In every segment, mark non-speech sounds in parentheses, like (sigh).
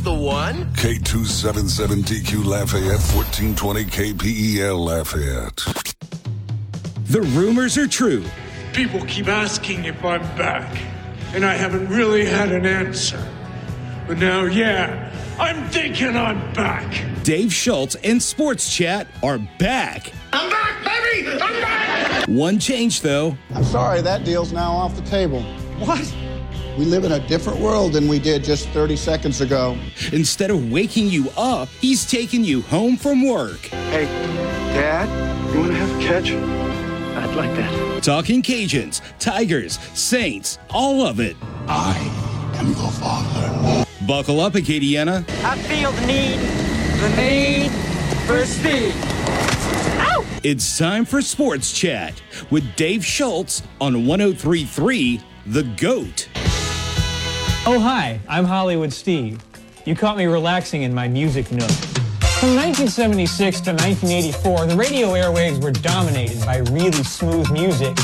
That's the one. K277DQ Lafayette, 1420 KPEL Lafayette. The rumors are true. People keep asking if I'm back, and I haven't really had an answer. But now, yeah, I'm thinking I'm back. Dave Schultz and Sports Chat are back. I'm back, baby! I'm back! One change, though. I'm sorry, that deal's now off the table. What? We live in a different world than we did just 30 seconds ago. Instead of waking you up, he's taking you home from work. Hey, Dad, you want to have a catch? I'd like that. Talking Cajuns, Tigers, Saints, all of it. I am your father. Buckle up, Acadiana. I feel the need, the need for speed. Ow! It's time for Sports Chat with Dave Schultz on 1033 The GOAT. Oh, hi, I'm Hollywood Steve. You caught me relaxing in my music nook. From 1976 to 1984, the radio airwaves were dominated by really smooth music,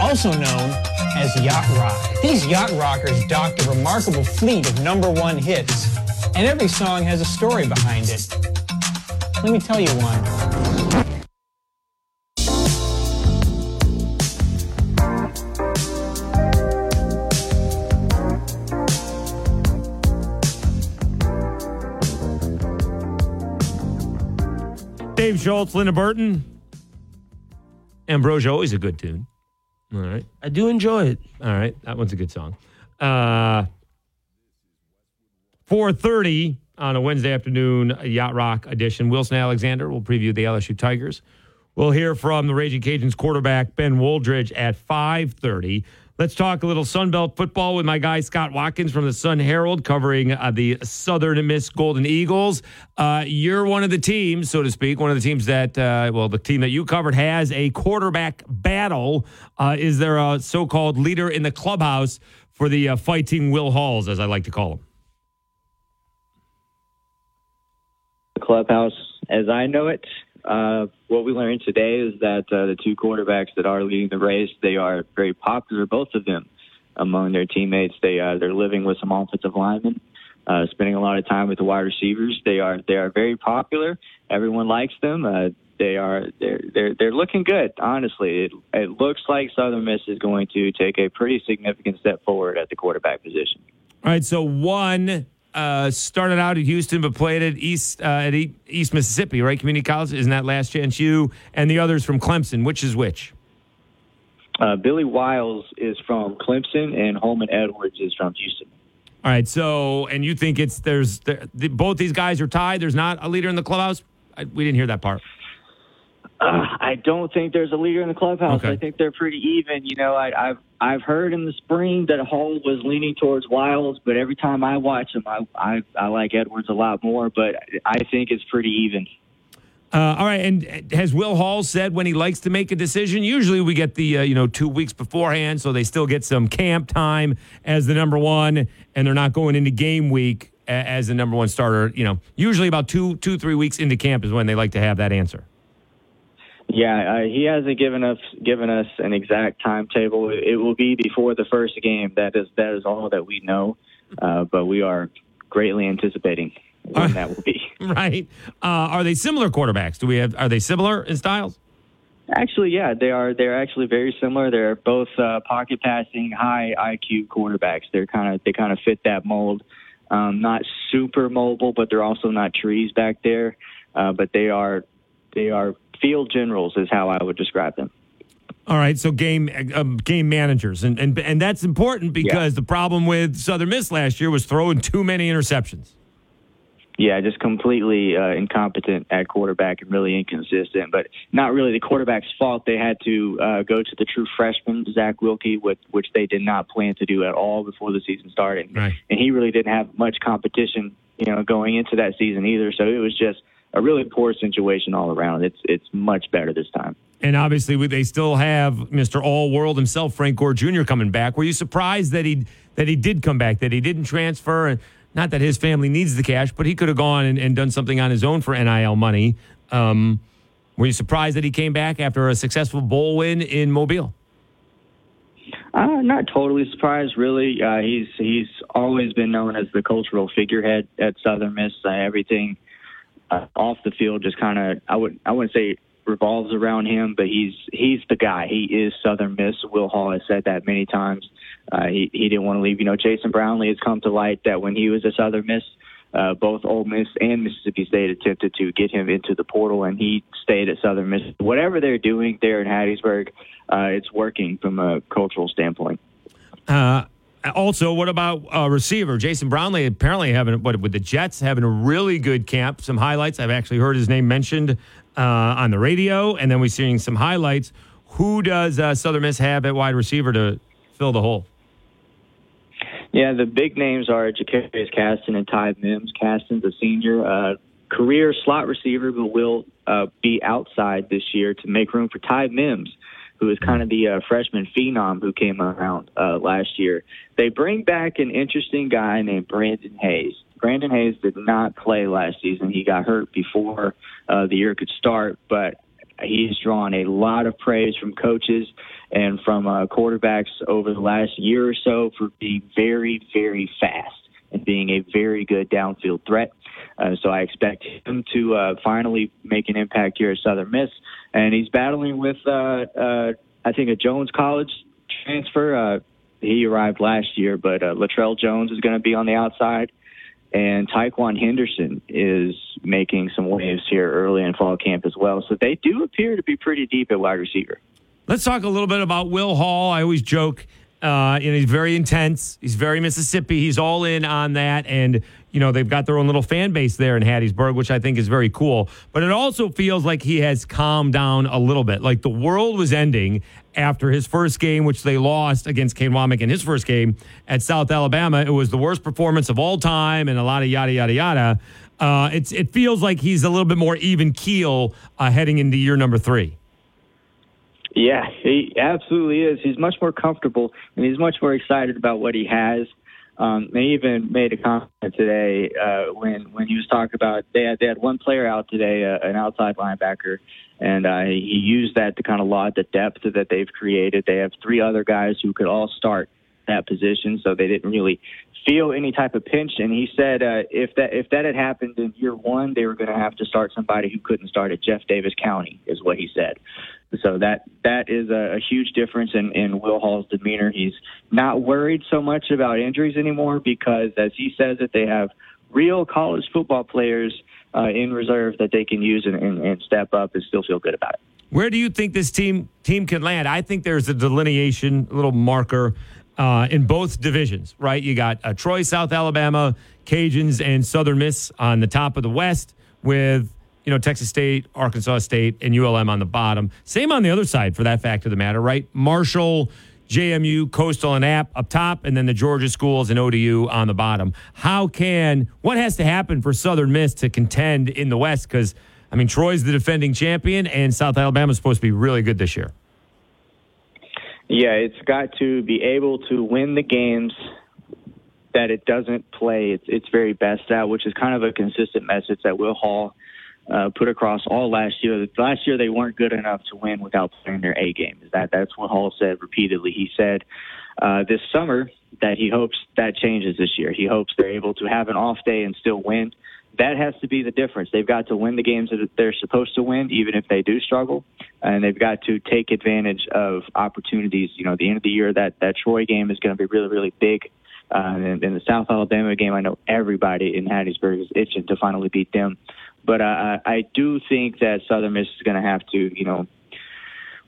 also known as yacht rock. These yacht rockers docked a remarkable fleet of number one hits, and every song has a story behind it. Let me tell you one. Dave Schultz, Linda Burton. Ambrosia, always a good tune. All right. I do enjoy it. All right. That one's a good song. Uh, 4.30 on a Wednesday afternoon, Yacht Rock edition. Wilson Alexander will preview the LSU Tigers. We'll hear from the Raging Cajuns quarterback Ben Wooldridge at 5.30. Let's talk a little Sunbelt football with my guy Scott Watkins from the Sun Herald covering uh, the Southern Miss Golden Eagles. Uh, you're one of the teams, so to speak, one of the teams that, uh, well, the team that you covered has a quarterback battle. Uh, is there a so called leader in the clubhouse for the uh, fighting Will Halls, as I like to call him? The clubhouse, as I know it, uh, what we learned today is that uh, the two quarterbacks that are leading the race, they are very popular, both of them, among their teammates. They uh, they're living with some offensive linemen, uh, spending a lot of time with the wide receivers. They are they are very popular. Everyone likes them. Uh, they are they're they're they're looking good. Honestly, it it looks like Southern Miss is going to take a pretty significant step forward at the quarterback position. All right, so one uh, started out at Houston, but played at East uh, at East Mississippi, right? Community College, isn't that Last Chance U? And the others from Clemson. Which is which? Uh, Billy Wiles is from Clemson, and Holman Edwards is from Houston. All right, so and you think it's there's there, the, both these guys are tied. There's not a leader in the clubhouse. I, we didn't hear that part. Uh, I don't think there's a leader in the clubhouse. Okay. I think they're pretty even. You know, I, I've I've heard in the spring that Hall was leaning towards Wiles, but every time I watch him, I I, I like Edwards a lot more. But I think it's pretty even. Uh, all right, and has Will Hall said when he likes to make a decision? Usually, we get the uh, you know two weeks beforehand, so they still get some camp time as the number one, and they're not going into game week as the number one starter. You know, usually about two two three weeks into camp is when they like to have that answer. Yeah, uh, he hasn't given us given us an exact timetable. It, will be before the first game. That is that is all that we know. Uh, but we are greatly anticipating when that will be. (laughs) right? Uh, are they similar quarterbacks? Do we have? Are they similar in styles? Actually, yeah, they are. They're actually very similar. They're both uh, pocket passing, high IQ quarterbacks. They're kind of they kind of fit that mold. Um, not super mobile, but they're also not trees back there. Uh, but they are they are field generals, is how I would describe them. All right, so game um, game managers, and and and that's important because Yeah. the problem with Southern Miss last year was throwing too many interceptions. Yeah, just completely uh, incompetent at quarterback and really inconsistent. But not really the quarterback's fault. They had to uh, go to the true freshman Zach Wilcke, with, which they did not plan to do at all before the season started. Right. And he really didn't have much competition, you know, going into that season either. So it was just a really poor situation all around. It's it's much better this time. And obviously, we- they still have Mr. All World himself, Frank Gore Jr. coming back. Were you surprised that he that he did come back? That he didn't transfer? And not that his family needs the cash, but he could have gone and, and done something on his own for NIL money. Um, were you surprised that he came back after a successful bowl win in Mobile? Uh, not totally surprised, really. Uh, he's he's always been known as the cultural figurehead at Southern Miss. Uh, everything uh, off the field just kind of I would I wouldn't say revolves around him, but he's he's the guy. He is Southern Miss. Will Hall has said that many times. Uh, he he didn't want to leave. You know, Jason Brownlee has come to light that when he was a Southern Miss, uh, both Ole Miss and Mississippi State attempted to get him into the portal, and he stayed at Southern Miss. Whatever they're doing there in Hattiesburg, uh, it's working from a cultural standpoint. Uh, also, what about uh, receiver Jason Brownlee? Apparently, having what with the Jets having a really good camp. Some highlights. I've actually heard his name mentioned uh, on the radio, and then we're seeing some highlights. Who does uh, Southern Miss have at wide receiver to fill the hole? Yeah, the big names are Jakarius Caston and Ty Mims. Caston's a senior, uh, career slot receiver, but will uh, be outside this year to make room for Ty Mims, who is kind of the uh, freshman phenom who came around uh, last year. They bring back an interesting guy named Brandon Hayes. Brandon Hayes did not play last season. He got hurt before uh, the year could start, but he's drawn a lot of praise from coaches and from uh, quarterbacks over the last year or so for being very, very fast and being a very good downfield threat. Uh, so I expect him to uh, finally make an impact here at Southern Miss. And he's battling with, uh, uh, I think, a Jones College transfer. Uh, he arrived last year, but uh, Latrell Jones is going to be on the outside. And Taekwon Henderson is making some waves here early in fall camp as well. So they do appear to be pretty deep at wide receiver. Let's talk a little bit about Will Hall. I always joke, uh, you know, he's very intense. He's very Mississippi. He's all in on that. And, you know, they've got their own little fan base there in Hattiesburg, which I think is very cool. But it also feels like he has calmed down a little bit. Like the world was ending after his first game, which they lost against Kane Wommack in his first game at South Alabama. It was the worst performance of all time and a lot of yada, yada, yada. Uh, it's, it feels like he's a little bit more even keel uh, heading into year number three. Yeah, he absolutely is. He's much more comfortable and he's much more excited about what he has. Um, they even made a comment today uh, when when he was talking about they had they had one player out today, uh, an outside linebacker, and uh, he used that to kind of laud the depth that they've created. They have three other guys who could all start that position, so they didn't really feel any type of pinch. And he said uh, if that if that had happened in year one, they were going to have to start somebody who couldn't start at Jeff Davis County, is what he said. So that that is a, a huge difference in, in Will Hall's demeanor. He's not worried so much about injuries anymore because, as he says, that they have real college football players uh, in reserve that they can use and, and, and step up and still feel good about it. Where do you think this team team can land? I think there's a delineation, a little marker uh, in both divisions, right? You got uh, Troy, South Alabama, Cajuns, and Southern Miss on the top of the West with you know, Texas State, Arkansas State, and ULM on the bottom. Same on the other side, for that fact of the matter, right? Marshall, JMU, Coastal, and App up top, and then the Georgia schools and ODU on the bottom. How can, what has to happen for Southern Miss to contend in the West? Because, I mean, Troy's the defending champion, and South Alabama's supposed to be really good this year. Yeah, it's got to be able to win the games that it doesn't play its, its very best at, which is kind of a consistent message that Will Hall uh, put across all last year. Last year they weren't good enough to win without playing their A game. That that's what Hall said repeatedly. He said uh, this summer that he hopes that changes this year. He hopes they're able to have an off day and still win. That has to be the difference. They've got to win the games that they're supposed to win, even if they do struggle, and they've got to take advantage of opportunities. You know, the end of the year that that Troy game is going to be really really big. Uh, and, and the South Alabama game, I know everybody in Hattiesburg is itching to finally beat them. But uh, I do think that Southern Miss is going to have to, you know,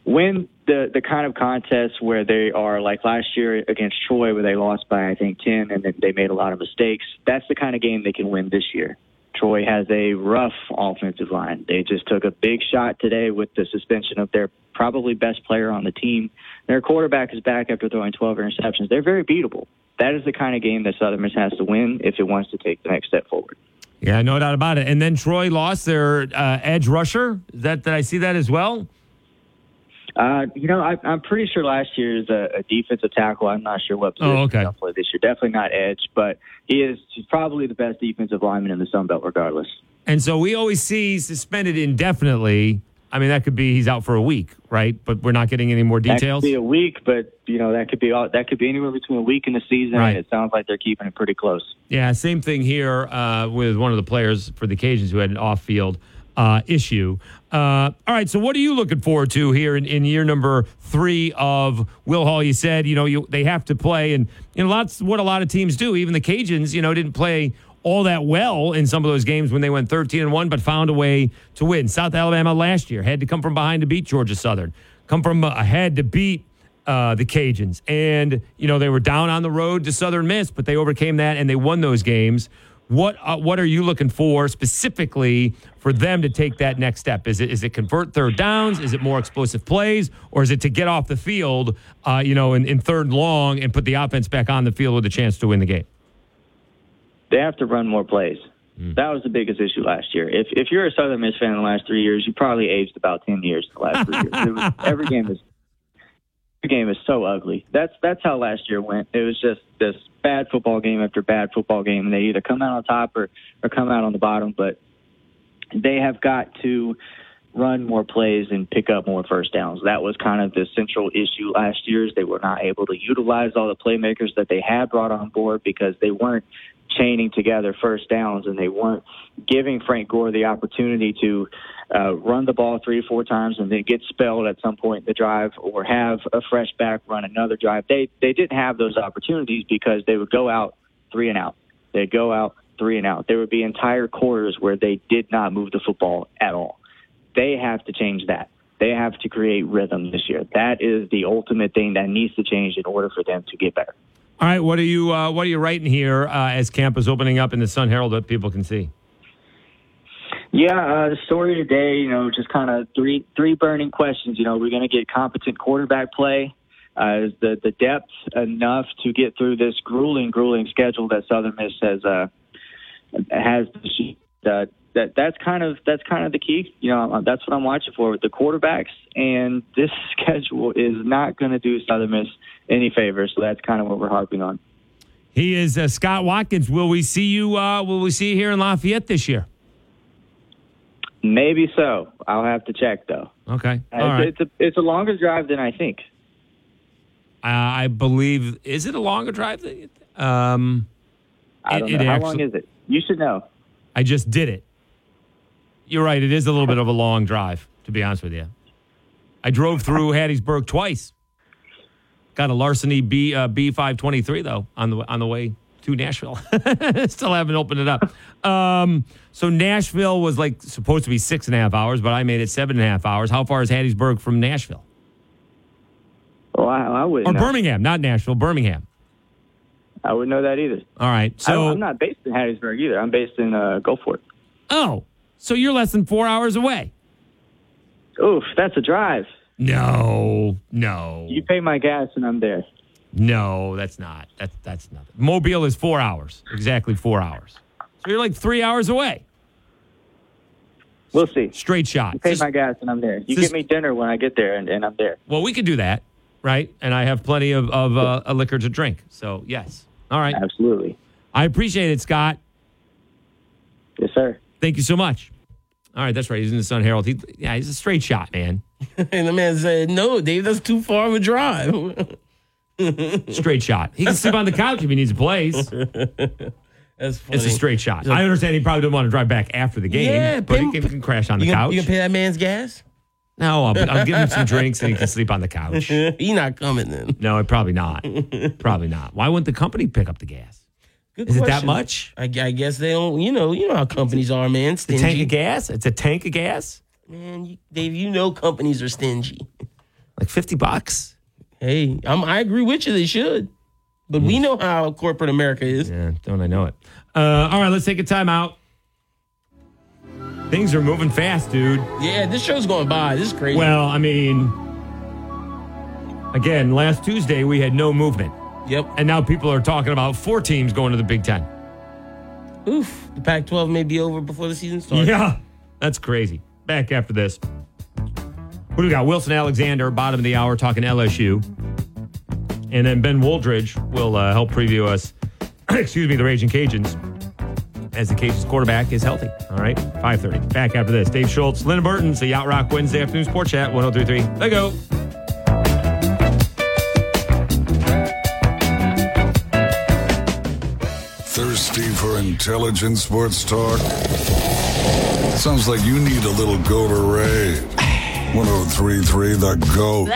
win the the kind of contests where they are like last year against Troy, where they lost by I think ten, and then they made a lot of mistakes. That's the kind of game they can win this year. Troy has a rough offensive line. They just took a big shot today with the suspension of their probably best player on the team. Their quarterback is back after throwing 12 interceptions. They're very beatable. That is the kind of game that Southern Miss has to win if it wants to take the next step forward. Yeah, no doubt about it. And then Troy lost their uh, edge rusher. That did I see that as well? Uh, you know, I, I'm pretty sure last year is a, a defensive tackle. I'm not sure what position oh, okay. he'll play this year. Definitely not edge, but he is probably the best defensive lineman in the Sun Belt, regardless. And so we always see suspended indefinitely I mean, that could be he's out for a week, right? But we're not getting any more That details. could be a week, but you know that could be all, that could be anywhere between a week and a season. Right. And it sounds like they're keeping it pretty close. Yeah, same thing here uh, with one of the players for the Cajuns who had an off-field uh, issue. Uh, all right, so what are you looking forward to here in, in year number three of Will Hall? You said you know you, they have to play, and you know lots what a lot of teams do. Even the Cajuns, you know, didn't play all that well in some of those games when they went 13 and one, but found a way to win. South Alabama last year had to come from behind to beat Georgia Southern, come from ahead to beat uh, the Cajuns. And, you know, they were down on the road to Southern Miss, but they overcame that and they won those games. What uh, what are you looking for specifically for them to take that next step? Is it is it convert third downs? Is it more explosive plays, or is it to get off the field, uh, you know, in, in third long and put the offense back on the field with a chance to win the game? They have to run more plays. That was the biggest issue last year. If if you're a Southern Miss fan in the last three years, you probably aged about ten years the last three years. Was, every game is game is so ugly. That's that's how last year went. It was just this bad football game after bad football game, and they either come out on top or or come out on the bottom. But they have got to run more plays and pick up more first downs. That was kind of the central issue last year. Is they were not able to utilize all the playmakers that they had brought on board because they weren't chaining together first downs and they weren't giving Frank Gore the opportunity to uh, run the ball three or four times and then get spelled at some point in the drive or have a fresh back run another drive. They they didn't have those opportunities because they would go out three and out. They'd go out three and out. There would be entire quarters where they did not move the football at all. They have to change that. They have to create rhythm this year. That is the ultimate thing that needs to change in order for them to get better. All right, what are you uh, what are you writing here uh, as camp is opening up in the Sun Herald that people can see? Yeah, uh, the story today, you know, just kind of three three burning questions. You know, we're going to get competent quarterback play. Uh, is the the depth enough to get through this grueling, grueling schedule that Southern Miss has uh, has this? Uh, that that's kind of that's kind of the key. You know, that's what I'm watching for with the quarterbacks. And this (laughs) schedule is not going to do Southern Miss any favors. So that's kind of what we're harping on. He is uh, Scott Watkins. Will we see you? Uh, will we see you here in Lafayette this year? Maybe so. I'll have to check though. Okay, Uh, all right. it's, it's a it's a longer drive than I think. Uh, I believe is it a longer drive? Than um, I don't it know. How actu- long is it? You should know. I just did it. You're right. It is a little bit of a long drive, to be honest with you. I drove through Hattiesburg twice. Got a larceny B uh, B five twenty three though on the on the way to Nashville. (laughs) Still haven't opened it up. Um, so Nashville was like supposed to be six and a half hours, but I made it seven and a half hours. How far is Hattiesburg from Nashville Well, I, I wouldn't. or know. Birmingham? Not Nashville, Birmingham. I wouldn't know that either. All right. so I, am not based in Hattiesburg either. I'm based in uh, Gulfport. oh, so you're less than four hours away. Oof, that's a drive. No, no. You pay my gas and I'm there. No, that's not. That's that's nothing. Mobile is four hours, exactly four hours. So you're like three hours away. We'll see. Straight shot. You pay Just- my gas and I'm there. You just- get me dinner when I get there and, and I'm there. well, we could do that, right? And I have plenty of of uh, a liquor to drink. So yes, all right. Absolutely. I appreciate it, Scott. Yes, sir. Thank you so much. All right, that's right. He's in the Sun Herald. He, yeah, he's a straight shot, man. (laughs) and the man said, "No, Dave, that's too far of a drive." (laughs) Straight shot. He can sleep on the couch if he needs a place. (laughs) That's funny. It's a straight shot. I understand he probably didn't want to drive back after the game, Yeah, but he can, can crash on the You gonna, couch. you gonna pay that man's gas? no, I'll, I'll give him some drinks and he can sleep on the couch. he not coming then. No, probably not. probably not. Why wouldn't the company pick up the gas? Good Is it that much? I, I guess they don't. You know, you know how companies are, man. Stingy. tank of gas? It's a tank of gas? Man, you, Dave, you know companies are stingy. Like 50 bucks? Hey, I'm, I agree with you. They should, but we know how corporate America is. Yeah, don't I know it? Uh, all right, let's take a time out. Things are moving fast, dude. Yeah, this show's going by. This is crazy. Well, I mean, again, last Tuesday we had no movement. Yep. And now people are talking about four teams going to the Big Ten. Oof. The Pac-12 may be over before the season starts. Yeah, that's crazy. Back after this. What do we got? Wilson Alexander, bottom of the hour, talking LSU. And then Ben Wooldridge will uh, help preview us, (clears throat) excuse me, the Raging Cajuns as the Cajuns quarterback is healthy. All right, 5.30. Back after this. Dave Schultz, Linda Burton's the Yacht Rock Wednesday afternoon sports chat, 1033. Let go. Intelligent sports talk? Sounds like you need a little go to Ray. (sighs) 1033 The GOAT.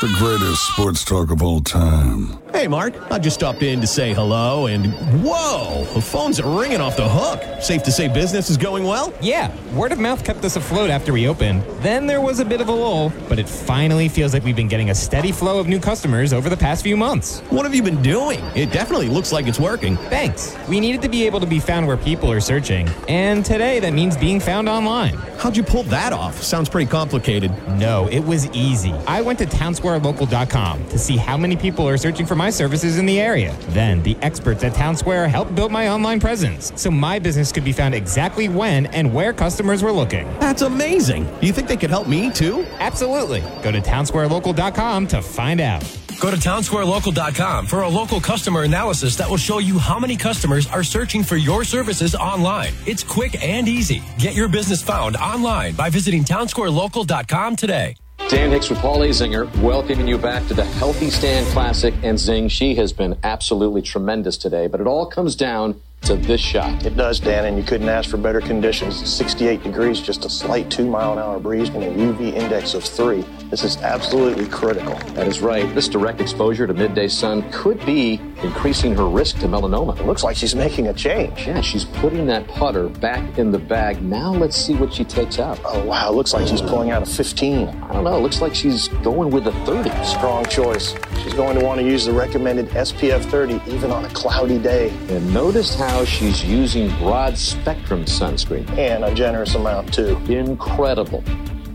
The greatest sports talk of all time. Hey, Mark. I just stopped in to say hello, and whoa, the phones are ringing off the hook. Safe to say business is going well? Yeah, word of mouth kept us afloat after we opened. Then there was a bit of a lull, but it finally feels like we've been getting a steady flow of new customers over the past few months. What have you been doing? It definitely looks like it's working. Thanks. We needed to be able to be found where people are searching, and today that means being found online. How'd you pull that off? Sounds pretty complicated. No, it was easy. I went to townsquarelocal.com to see how many people are searching for my services in the area. Then the experts at Townsquare helped build my online presence, so my business could be found exactly when and where customers were looking. That's amazing. You think they could help me too? Absolutely. Go to townsquarelocal.com to find out. Go to townsquarelocal.com for a local customer analysis that will show you how many customers are searching for your services online. It's quick and easy. Get your business found online by visiting townsquarelocal.com today. Dan Hicks with Paul Azinger, welcoming you back to the Healthy Stand Classic. And Zing, she has been absolutely tremendous today, but it all comes down to this shot. It does, Dan, and you couldn't ask for better conditions. 68 degrees, just a slight two mile an hour breeze, and a UV index of three. This is absolutely critical. That is right. This direct exposure to midday sun could be increasing her risk to melanoma. It looks like she's making a change. Yeah, she's putting that putter back in the bag. Now let's see what she takes out. Oh, wow. Looks like she's pulling out a 15. I don't know. Looks like she's going with a 30. Strong choice. She's going to want to use the recommended SPF 30 even on a cloudy day. And notice how she's using broad spectrum sunscreen. And a generous amount, too. Incredible.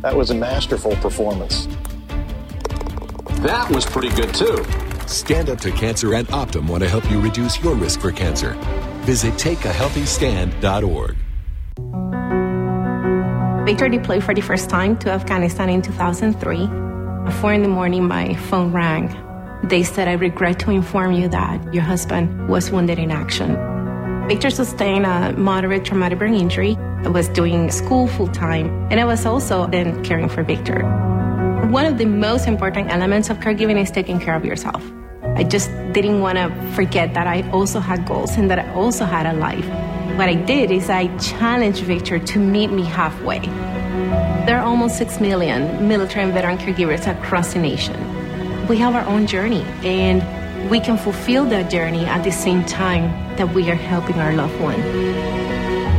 That was a masterful performance. That was pretty good, too. Stand Up to Cancer and Optum want to help you reduce your risk for cancer. Visit takeahealthystand.org. Victor deployed for the first time to Afghanistan in 2003. At 4 in the morning, my phone rang. They said, I regret to inform you that your husband was wounded in action. Victor sustained a moderate traumatic brain injury. I was doing school full time, and I was also then caring for Victor. One of the most important elements of caregiving is taking care of yourself. I just didn't want to forget that I also had goals and that I also had a life. What I did is I challenged Victor to meet me halfway. There are almost 6 million military and veteran caregivers across the nation. We have our own journey, and we can fulfill that journey at the same time that we are helping our loved one.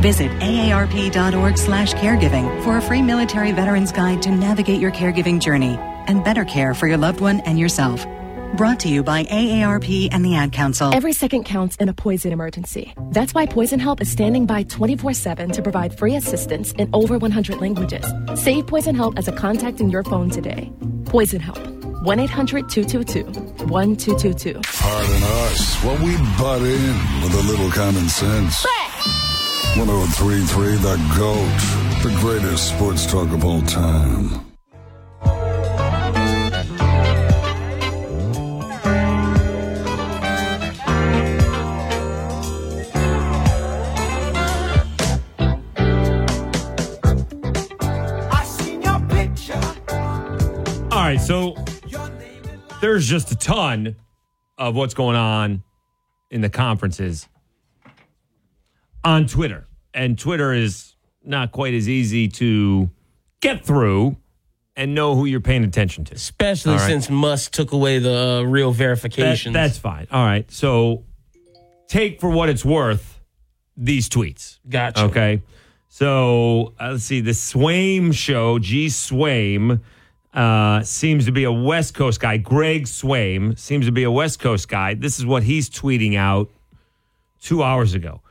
Visit aarp.org slash caregiving for a free military veterans guide to navigate your caregiving journey and better care for your loved one and yourself. Brought to you by AARP and the Ad Council. Every second counts in a poison emergency. That's why Poison Help is standing by 24 7 to provide free assistance in over 100 languages. Save Poison Help as a contact in your phone today. Poison Help. 1 800 222 1222. Pardon us while we butt in with a little common sense. 1033 The GOAT, the greatest sports talk of all time. Right, so there's just a ton of what's going on in the conferences on Twitter. And Twitter is not quite as easy to get through and know who you're paying attention to. Especially All right? since Musk took away the uh, real That- that's fine. All right. So take for what it's worth these tweets. Gotcha. Okay. So uh, let's see. The Swaim show, G Swaim, uh, seems to be a West Coast guy. Greg Swaim seems to be a West Coast guy. This is what he's tweeting out two hours ago.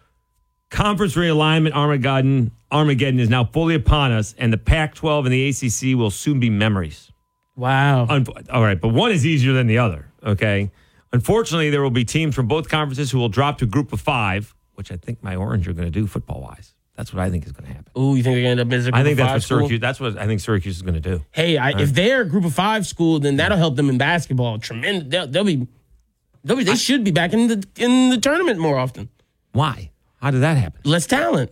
Conference realignment Armageddon, Armageddon is now fully upon us, and the Pac 12 and the ACC will soon be memories. Wow. all right, but one is easier than the other. Okay. Unfortunately, there will be teams from both conferences who will drop to group of five, which I think my Orange are going to do football wise. That's what I think is going to happen. Ooh, you think they're going to end up as a group I think of that's five what school? Syracuse. That's what I think Syracuse is going to do. Hey, I, if they're a group of five school, then that'll help them in basketball. Tremendous. They'll, they'll be. They'll be. They should be back in the in the tournament more often. Why? How did that happen? Less talent,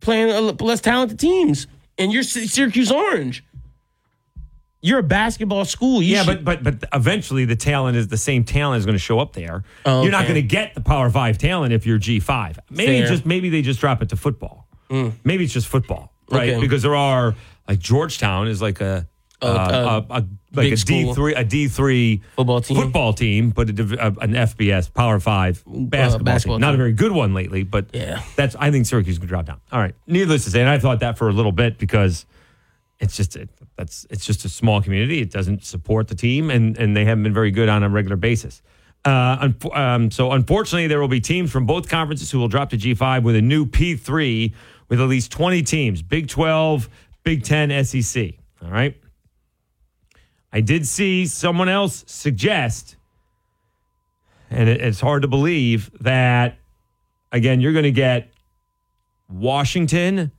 playing uh, less talented teams, and you're Sy- Syracuse Orange. You're a basketball school. You yeah, should- but but but eventually the talent is the same talent is going to show up there. Oh, You're not okay. going to get the Power Five talent if you're G five. Maybe Fair. just maybe they just drop it to football. Maybe it's just football, right? Okay. Because there are like Georgetown is like a. Uh, uh, uh, a, a, like a D three a D three Football team. football team, but a, an FBS Power Five basketball, basketball team. Not a very good one lately, but Yeah. that's I think Syracuse could drop down. All right, needless to say, and I thought that for a little bit because it's just it, that's it's just a small community. It doesn't support the team, and and they haven't been very good on a regular basis. Uh, unfo- um, so unfortunately, there will be teams from both conferences who will drop to G five with a new P three with at least twenty teams: Big Twelve, Big Ten, SEC. All right. I did see someone else suggest, and it, it's hard to believe that again you're going to get Washington,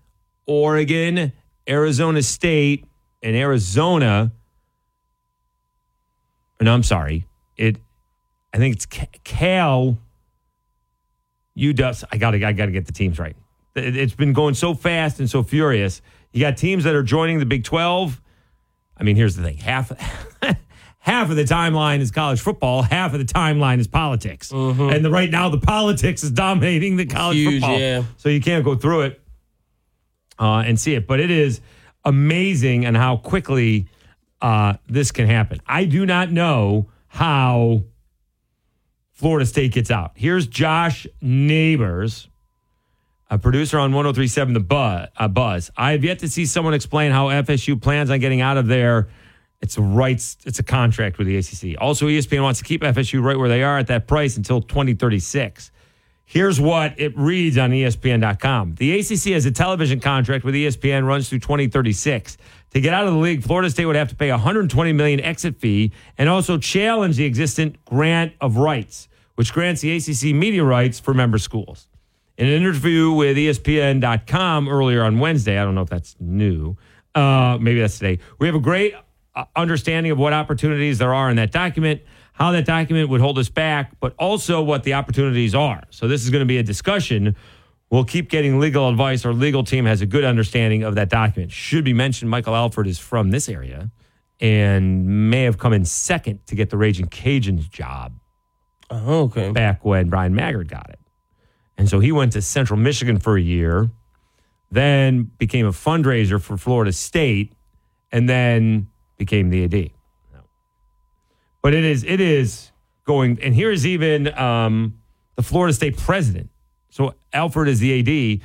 Oregon, Arizona State, and Arizona. Uh, no, I'm sorry. It, I think it's Ca- Cal. UW. I got to. I got to get the teams right. It, it's been going so fast and so furious. You got teams that are joining the Big Twelve. I mean, here's the thing: half. (laughs) Half of the timeline is college football. Half of the timeline is politics, and the, right now the politics is dominating the college Huge, football. yeah. So you can't go through it uh, and see it. But it is amazing and how quickly uh, this can happen. I do not know how Florida State gets out. Here's Josh Neighbors, a producer on 1037 The Buzz. Uh, Buzz. I have yet to see someone explain how FSU plans on getting out of there. It's a rights, it's a contract with the ACC. Also, ESPN wants to keep FSU right where they are at that price until 2036. Here's what it reads on ESPN.com. The ACC has a television contract with ESPN runs through 2036. To get out of the league, Florida State would have to pay 120 million exit fee and also challenge the existing grant of rights, which grants the ACC media rights for member schools. In an interview with ESPN.com earlier on Wednesday, I don't know if that's new, uh, maybe that's today. We have a great uh, understanding of what opportunities there are in that document, how that document would hold us back, but also what the opportunities are. So this is going to be a discussion. We'll keep getting legal advice. Our legal team has a good understanding of that document. Should be mentioned, Michael Alford is from this area and may have come in second to get the Raging Cajuns job Oh, okay. back when Bryan Maggard got it. And so he went to Central Michigan for a year, then became a fundraiser for Florida State, and then became the AD. But it is it is going, and here's even um, the Florida State president. So Alford is the AD.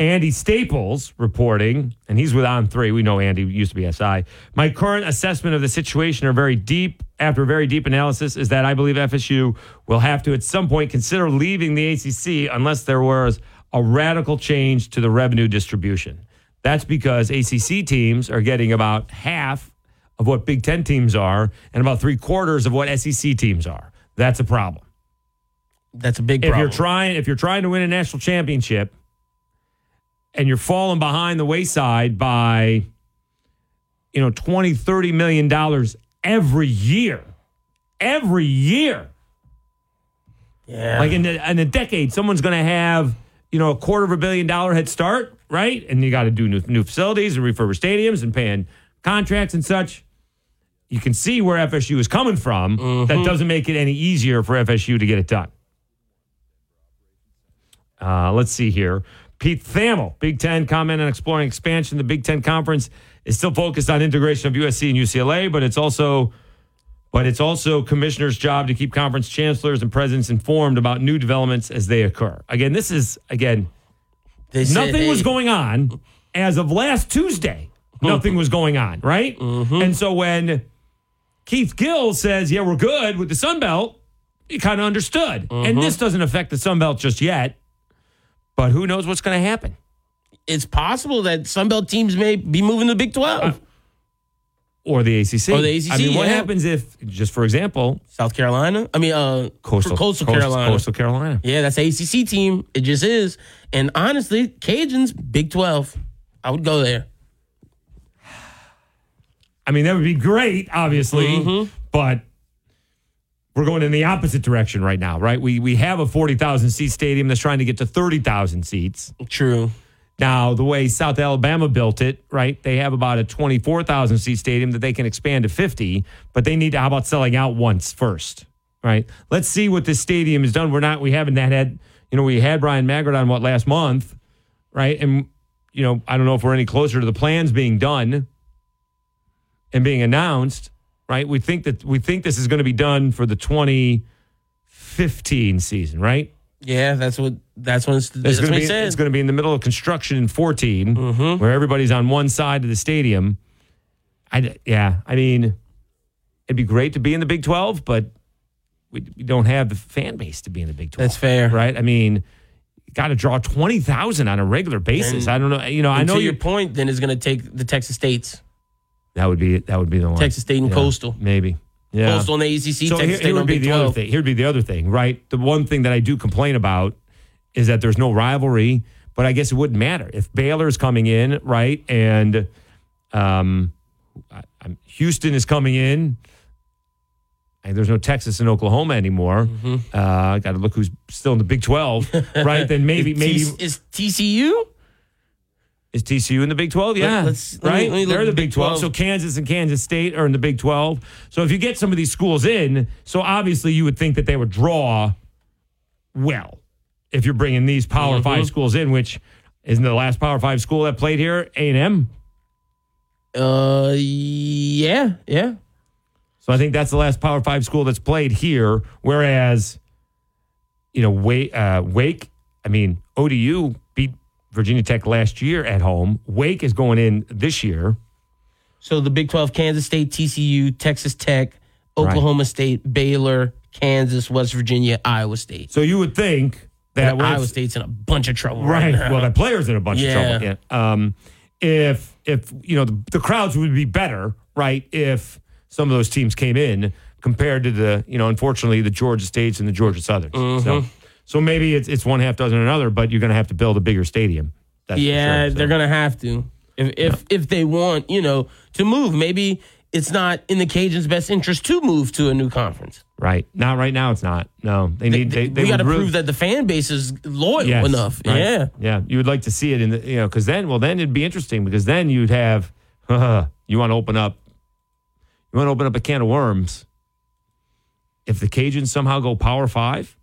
Andy Staples reporting, and he's with On Three. We know Andy used to be SI. My current assessment of the situation are very deep. After very deep analysis, is that I believe FSU will have to at some point consider leaving the ACC unless there was a radical change to the revenue distribution. That's because ACC teams are getting about half of what Big Ten teams are, and about three quarters of what SEC teams are. That's a problem. That's a big Problem. If you're trying, if you're trying to win a national championship, and you're falling behind the wayside by, you know, 20, 30 million dollars every year, every year. yeah. Like in the, in a decade, someone's going to have, you know, a quarter of a billion dollar head start, right? And you got to do new, new facilities and refurbish stadiums and paying contracts and such. You can see where FSU is coming from. That doesn't make it any easier for FSU to get it done. Uh, let's see here. Pete Thamel, Big Ten, comment on exploring expansion. The Big Ten Conference is still focused on integration of USC and UCLA, but it's also but it's also commissioner's job to keep conference chancellors and presidents informed about new developments as they occur. Again, this is again They said, nothing was going on as of last Tuesday. Nothing was going on, right? Mm-hmm. And so when Keith Gill says, "Yeah, we're good with the Sun Belt," you kind of understood. And mm-hmm. this doesn't affect the Sun Belt just yet, but who knows what's going to happen? It's possible that Sunbelt teams may be moving to the Big 12. Or the ACC. Or the ACC, I mean, what happens if, just for example, South Carolina. I mean, uh, Coastal, Coastal Coast- Carolina. Coastal Carolina. Yeah, that's ACC team. It just is. And honestly, Cajuns, Big 12. I would go there. I mean, that would be great, obviously, Mhm. but we're going in the opposite direction right now, right? We we have a 40,000 seat stadium that's trying to get to 30,000 seats. True. Now, the way South Alabama built it, right? They have about a 24,000 seat stadium that they can expand to 50, but they need to how about selling out once first, right? Let's see what this stadium has done. We're not we haven't that had, you know, we had Bryan Maggard on what last month, right? And you know, I don't know if we're any closer to the plans being done and being announced, right? We think that we think this is going to be done for the 2015 season, right? Yeah, that's what that's when it's, that's what be said. it's going to be in the middle of construction in 14, Mm-hmm. where everybody's on one side of the stadium. I yeah, I mean, it'd be great to be in the Big 12, but we, we don't have the fan base to be in the Big 12. That's fair. right? I mean, got to draw 20,000 on a regular basis. And- I don't know, you know, I know your point, then is going to take the Texas States, that would be that would be the one. Texas State and Yeah, Coastal, maybe. Yeah. Coastal and the ACC. So Texas here, here would be Big the other thing. Here would be the other thing, right? The one thing that I do complain about is that there's no rivalry, but I guess it wouldn't matter if Baylor's coming in, right? And um, I, I'm, Houston is coming in. And there's no Texas and Oklahoma anymore. Mm-hmm. Uh, Got to look who's still in the Big 12, right? Then (laughs) maybe maybe T- is TCU? Is TCU in the Big 12? Yeah. let right? let They're at the Big Big 12. 12. So Kansas and Kansas State are in the Big 12. So if you get some of these schools in, so obviously you would think that they would draw well if you're bringing these Power Mhm. 5 schools in, which isn't the last Power 5 school that played here, A&M. Uh, yeah, yeah. So I think that's the last Power 5 school that's played here whereas you know, Wake, uh, Wake, I mean, ODU Virginia Tech last year at home. Wake is going in this year. So the Big 12, Kansas State, TCU, Texas Tech, Oklahoma State, Baylor, Kansas, West Virginia, Iowa State. So you would think that And Iowa State's in a bunch of trouble right, right. Well, the players in a bunch Yeah. of trouble. Yeah. Um, if if you know the, the crowds would be better, right? If some of those teams came in compared to the you know, unfortunately, the Georgia States and the Georgia Southerns. So Mhm. So maybe it's it's one half dozen another, but you're going to have to build a bigger stadium. That's yeah, sure, so. they're gonna have to if if if they want you know to move. Maybe it's not in the Cajuns' best interest to move to a new conference. Right. Not right now. It's not. No, they need. They, they we got to prove that the fan base is loyal Yes, enough. right. Yeah. Yeah. You would like to see it in the, you know, because then, well, then it'd be interesting because then you'd have, (laughs) you want to open up, you want to open up a can of worms. If the Cajuns somehow go Power Five,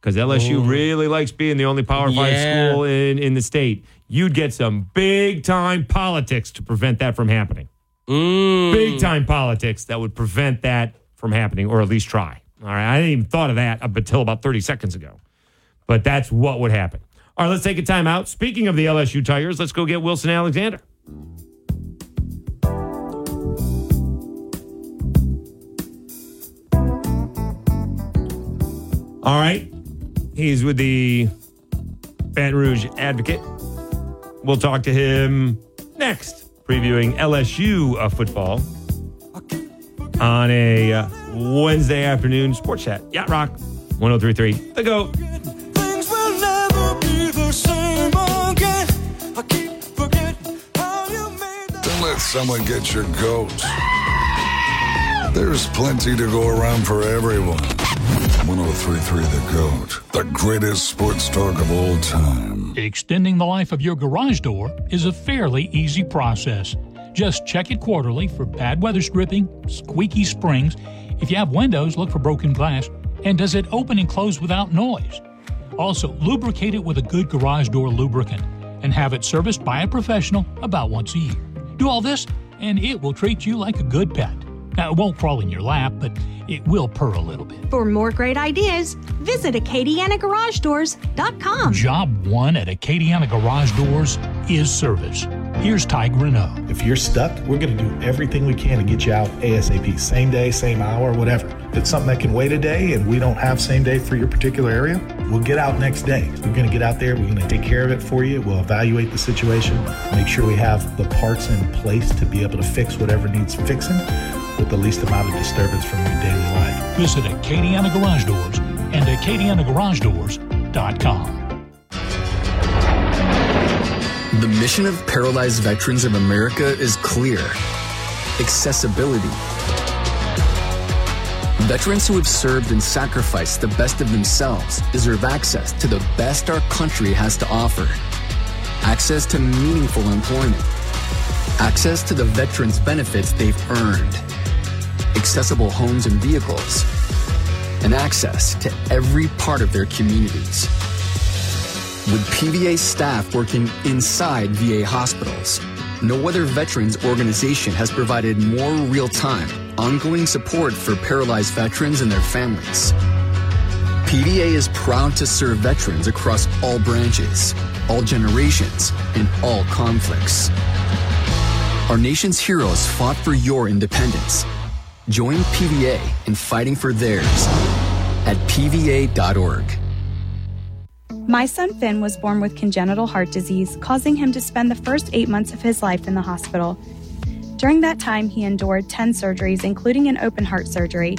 because LSU Oh. really likes being the only Power Five Yeah. school in, in the state, you'd get some big time politics to prevent that from happening. Mm. Big time politics that would prevent that from happening, or at least try. All right. I didn't even thought of that up until about 30 seconds ago. But that's what would happen. All right, let's take a time out. Speaking of the LSU Tigers, let's go get Wilson Alexander. All right. He's with the Baton Rouge Advocate. We'll talk to him next, previewing LSU uh, football on a uh, Wednesday afternoon sports chat. Yacht Rock 1033. The GOAT. Don't let someone get your goat. There's plenty to go around for everyone. 1033 The Goat, the greatest sports talk of all time. Extending the life of your garage door is a fairly easy process. Just check it quarterly for bad weather stripping, squeaky springs. If you have windows, look for broken glass. And does it open and close without noise? Also, lubricate it with a good garage door lubricant and have it serviced by a professional about once a year. Do all this, and it will treat you like a good pet. Now, it won't crawl in your lap, but it will purr a little bit. For more great ideas, visit AcadianaGarageDoors.com. Job one at Acadiana Garage Doors is service. Here's Ty Greneau. If you're stuck, we're going to do everything we can to get you out ASAP, same day, same hour, whatever. If it's something that can wait a day and we don't have same day for your particular area, we'll get out next day. We're going to get out there, we're going to take care of it for you. We'll evaluate the situation, make sure we have the parts in place to be able to fix whatever needs fixing with the least amount of disturbance from your daily life. Visit Acadiana Garage Doors and AcadianaGarageDoors.com. The mission of Paralyzed Veterans of America is clear accessibility. Veterans who have served and sacrificed the best of themselves deserve access to the best our country has to offer. Access to meaningful employment. Access to the veterans' benefits they've earned. Accessible homes and vehicles. And access to every part of their communities. With PVA staff working inside VA hospitals, no other veterans organization has provided more real time, ongoing support for paralyzed veterans and their families. PVA is proud to serve veterans across all branches, all generations, and all conflicts. Our nation's heroes fought for your independence. Join PVA in fighting for theirs at PVA.org. My son Finn was born with congenital heart disease, causing him to spend the first eight months of his life in the hospital. During that time, he endured 10 surgeries, including an open heart surgery.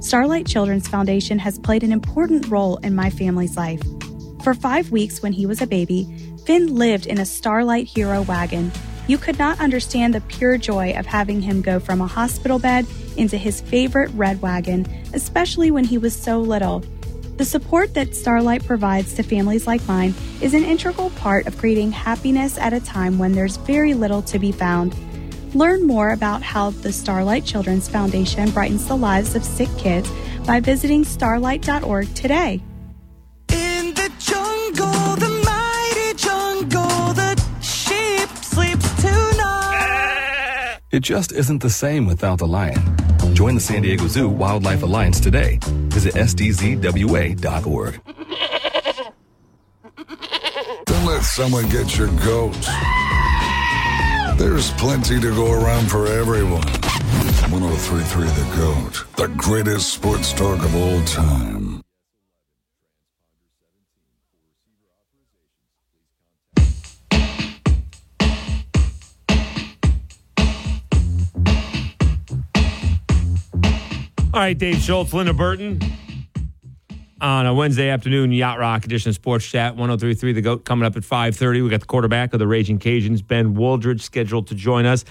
Starlight Children's Foundation has played an important role in my family's life. For five weeks when he was a baby, Finn lived in a Starlight Hero wagon. You could not understand the pure joy of having him go from a hospital bed into his favorite red wagon, especially when he was so little. The support that Starlight provides to families like mine is an integral part of creating happiness at a time when there's very little to be found. Learn more about how the Starlight Children's Foundation brightens the lives of sick kids by visiting starlight.org today. It just isn't the same without the lion. Join the San Diego Zoo Wildlife Alliance today. Visit sdzwa.org. Don't let someone get your goat. There's plenty to go around for everyone. 1033 The Goat, the greatest sports talk of all time. All right, Dave Schultz, Linda Burton. On a Wednesday afternoon, Yacht Rock edition Sports Chat, 1033 The GOAT coming up at 530. We got the quarterback of the Ragin' Cajuns, Ben Wooldridge, scheduled to join us.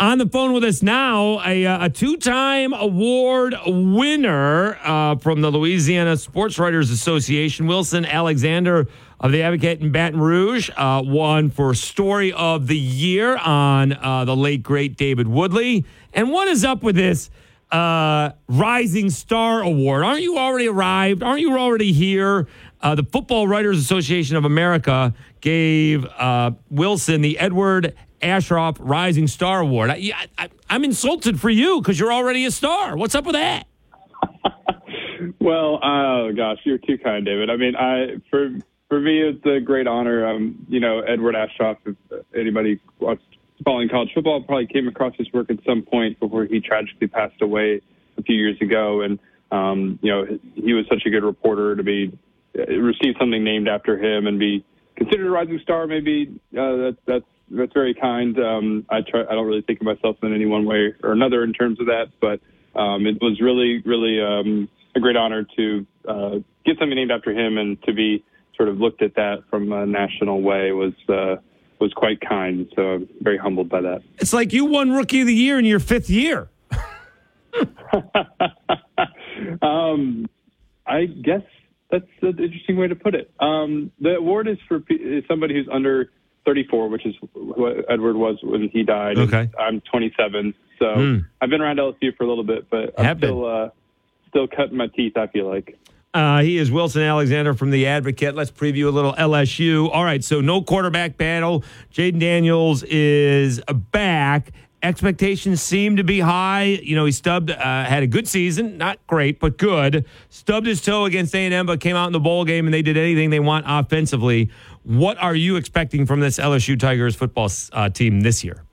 On the phone with us now, a, uh, a two-time award winner uh, from the Louisiana Sports Writers Association, Wilson Alexander of the Advocate in Baton Rouge, uh, won for Story of the Year on uh, the late, great David Woodley. And what is up with this uh, Rising Star Award? Aren't you already arrived? Aren't you already here? Uh, the Football Writers Association of America gave uh, Wilson the Edward Aschoff Rising Star Award. I, I, I'm insulted for you because you're already a star. What's up with that? (laughs) Well, oh gosh, you're too kind, David. I mean, I for for me, it's a great honor. Um, you know, Edward Aschoff. If anybody watched following college football, probably came across his work at some point before he tragically passed away a few years ago. And um, you know, he was such a good reporter to be receive something named after him and be considered a rising star. Maybe uh, that, that's that's very kind. Um, I try. I don't really think of myself in any one way or another in terms of that, but um, it was really, really um, a great honor to uh, get something named after him and to be sort of looked at that from a national way was uh, was quite kind. So I'm very humbled by that. It's like you won Rookie of the Year in your fifth year. (laughs) Um, I guess that's an interesting way to put it. Um, the award is for somebody who's under 34, which is what Edward was when he died. Okay. I'm 27, so Hmm. I've been around LSU for a little bit, but I'm still uh, still cutting my teeth. I feel like. Uh, he is Wilson Alexander from The Advocate. Let's preview a little LSU. All right, so no quarterback battle. Jayden Daniels is back. Expectations seem to be high. You know, he stubbed, uh, had a good season, not great, but good. Stubbed his toe against A&M, but came out in the bowl game and they did anything they want offensively. What are you expecting from this LSU Tigers football uh, team this year?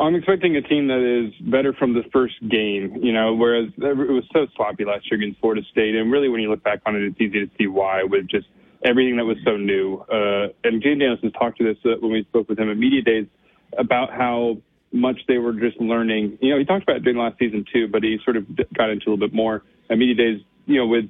I'm expecting a team that is better from the first game, you know, whereas it was so sloppy last year against Florida State. And really, when you look back on it, it's easy to see why with just everything that was so new. Uh, and Jayden Daniels has talked to this uh, when we spoke with him at Media Days about how much they were just learning. You know, he talked about it during last season too, but he sort of got into a little bit more at Media Days, you know, with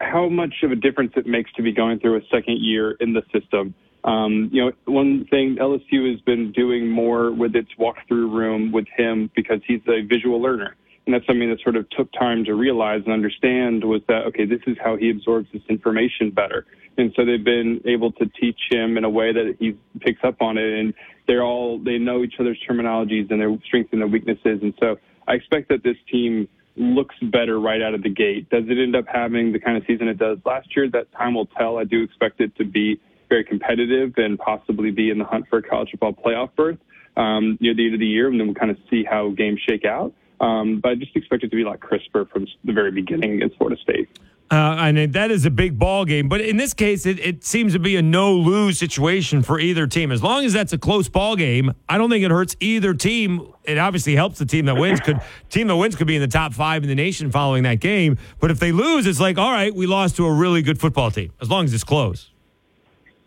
how much of a difference it makes to be going through a second year in the system. Um, you know, one thing LSU has been doing more with its walkthrough room with him because he's a visual learner. And that's something that sort of took time to realize and understand was that, okay, this is how he absorbs this information better. And so they've been able to teach him in a way that he picks up on it. And they're all, they know each other's terminologies and their strengths and their weaknesses. And so I expect that this team looks better right out of the gate. Does it end up having the kind of season it does last year? That time will tell. I do expect it to be very competitive and possibly be in the hunt for a college football playoff berth um, near the end of the year, and then we'll kind of see how games shake out. Um, but I just expect it to be a lot crisper from the very beginning against Florida State. Uh, and that is a big ball game. But in this case, it, it seems to be a no lose situation for either team. As long as that's a close ball game, I don't think it hurts either team. It obviously helps the team that wins. Could (laughs) team that wins could be in the top five in the nation following that game. But if they lose, it's like, all right, we lost to a really good football team. As long as it's close.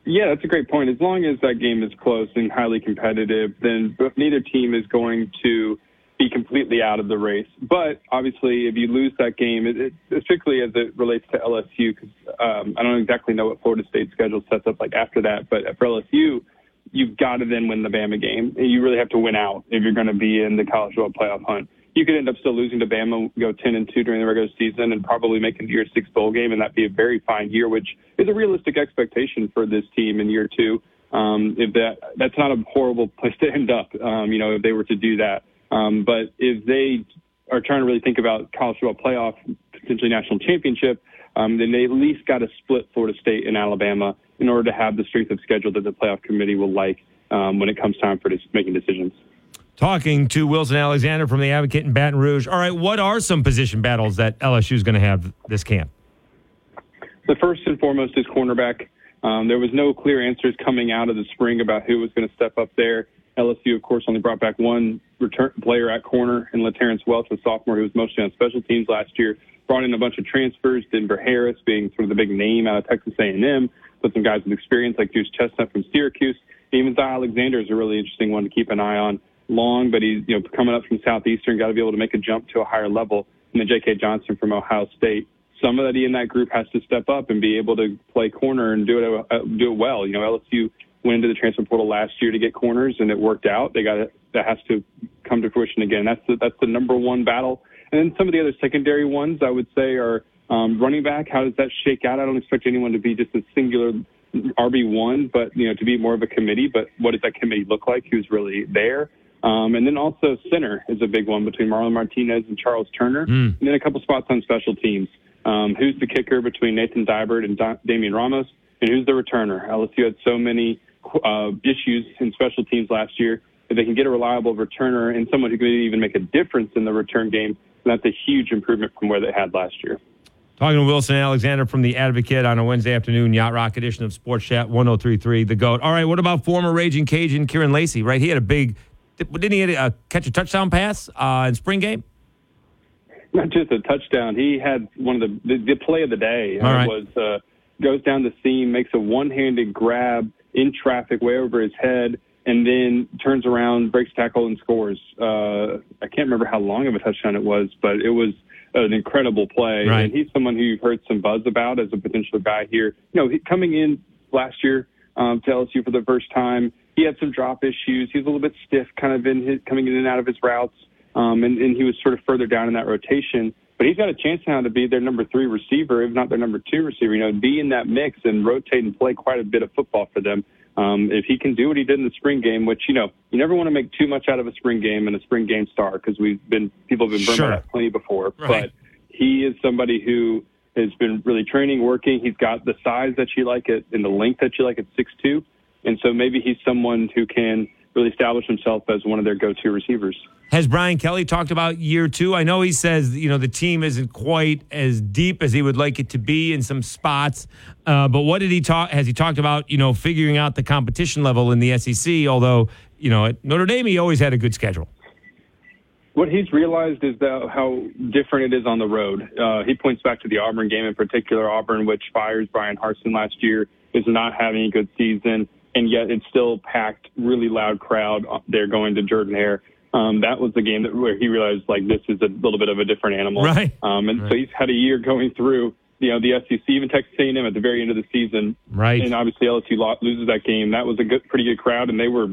Yeah, that's a great point. As long as that game is close and highly competitive, then neither team is going to be completely out of the race. But obviously, if you lose that game, it, it, particularly as it relates to LSU, because um, I don't exactly know what Florida State's schedule sets up like after that. But for LSU, you've got to then win the Bama game. You really have to win out if you're going to be in the college football playoff hunt. You could end up still losing to Bama, go 10 and 2 during the regular season, and probably make it a year six bowl game, and that'd be a very fine year, which is a realistic expectation for this team in year two. Um, if that that's not a horrible place to end up, um, you know, if they were to do that. Um, but if they are trying to really think about college football playoff, potentially national championship, um, then they at least got to split Florida State and Alabama in order to have the strength of schedule that the playoff committee will like um, when it comes time for making decisions. Talking to Wilson Alexander from the Advocate in Baton Rouge. All right, what are some position battles that LSU is going to have this camp? The first and foremost is cornerback. Um, there was no clear answers coming out of the spring about who was going to step up there. LSU, of course, only brought back one return player at corner and LaTerrence Welch, a sophomore who was mostly on special teams last year. Brought in a bunch of transfers. Denver Harris being sort of the big name out of Texas A&M. Put some guys with experience like Duce Chestnut from Syracuse. Even Zy Alexander is a really interesting one to keep an eye on. Long, but he's you know coming up from Southeastern, got to be able to make a jump to a higher level. And then J.K. Johnson from Ohio State. Somebody in that group has to step up and be able to play corner and do it uh, do it well. You know, LSU went into the transfer portal last year to get corners, and it worked out. They got it. That has to come to fruition again. That's the, that's the number one battle. And then some of the other secondary ones, I would say, are um, running back. How does that shake out? I don't expect anyone to be just a singular RB one, but you know, to be more of a committee. But what does that committee look like? Who's really there? Um, and then also center is a big one between Marlon Martinez and Charles Turner, mm. and then a couple spots on special teams. Um, who's the kicker between Nathan Dibert and da- Damian Ramos, and who's the returner? LSU had so many uh, issues in special teams last year. If they can get a reliable returner and someone who can even make a difference in the return game, that's a huge improvement from where they had last year. Talking to Wilson Alexander from the Advocate on a Wednesday afternoon Yacht Rock edition of Sports Chat 1033 The GOAT. All right, what about former Ragin' Cajun Kyren Lacy, right? He had a big, didn't he uh, catch a touchdown pass uh, in spring game? Not just a touchdown. He had one of the, the, the play of the day. All right. was uh, goes down the seam, makes a one handed grab in traffic way over his head, and then turns around, breaks tackle, and scores. Uh, I can't remember how long of a touchdown it was, but it was an incredible play. Right. And he's someone who you've heard some buzz about as a potential guy here. You know, he, coming in last year um, to LSU for the first time, he had some drop issues. He was a little bit stiff, kind of in his coming in and out of his routes, um, and, and he was sort of further down in that rotation. But he's got a chance now to be their number three receiver, if not their number two receiver. You know, be in that mix and rotate and play quite a bit of football for them. Um, if he can do what he did in the spring game, which you know you never want to make too much out of a spring game and a spring game star because we've been people have been burned Sure. by that plenty before. Right. But he is somebody who has been really training, working. He's got the size that you like it and the length that you like at six two, and so maybe he's someone who can really establish himself as one of their go-to receivers. Has Brian Kelly talked about year two? I know he says you know the team isn't quite as deep as he would like it to be in some spots, uh, but what did he talk? Has he talked about you know figuring out the competition level in the SEC? Although you know at Notre Dame he always had a good schedule. What he's realized is that how different it is on the road. Uh, he points back to the Auburn game in particular. Auburn, which fires Bryan Harsin last year, is not having a good season, and yet it's still packed, really loud crowd. They're going to Jordan Hare. Um, that was the game that where he realized like this is a little bit of a different animal. Right. Um, and so he's had a year going through. You know the SEC, even Texas A&M at the very end of the season, Right. And obviously LSU loses that game. That was a good, pretty good crowd, and they were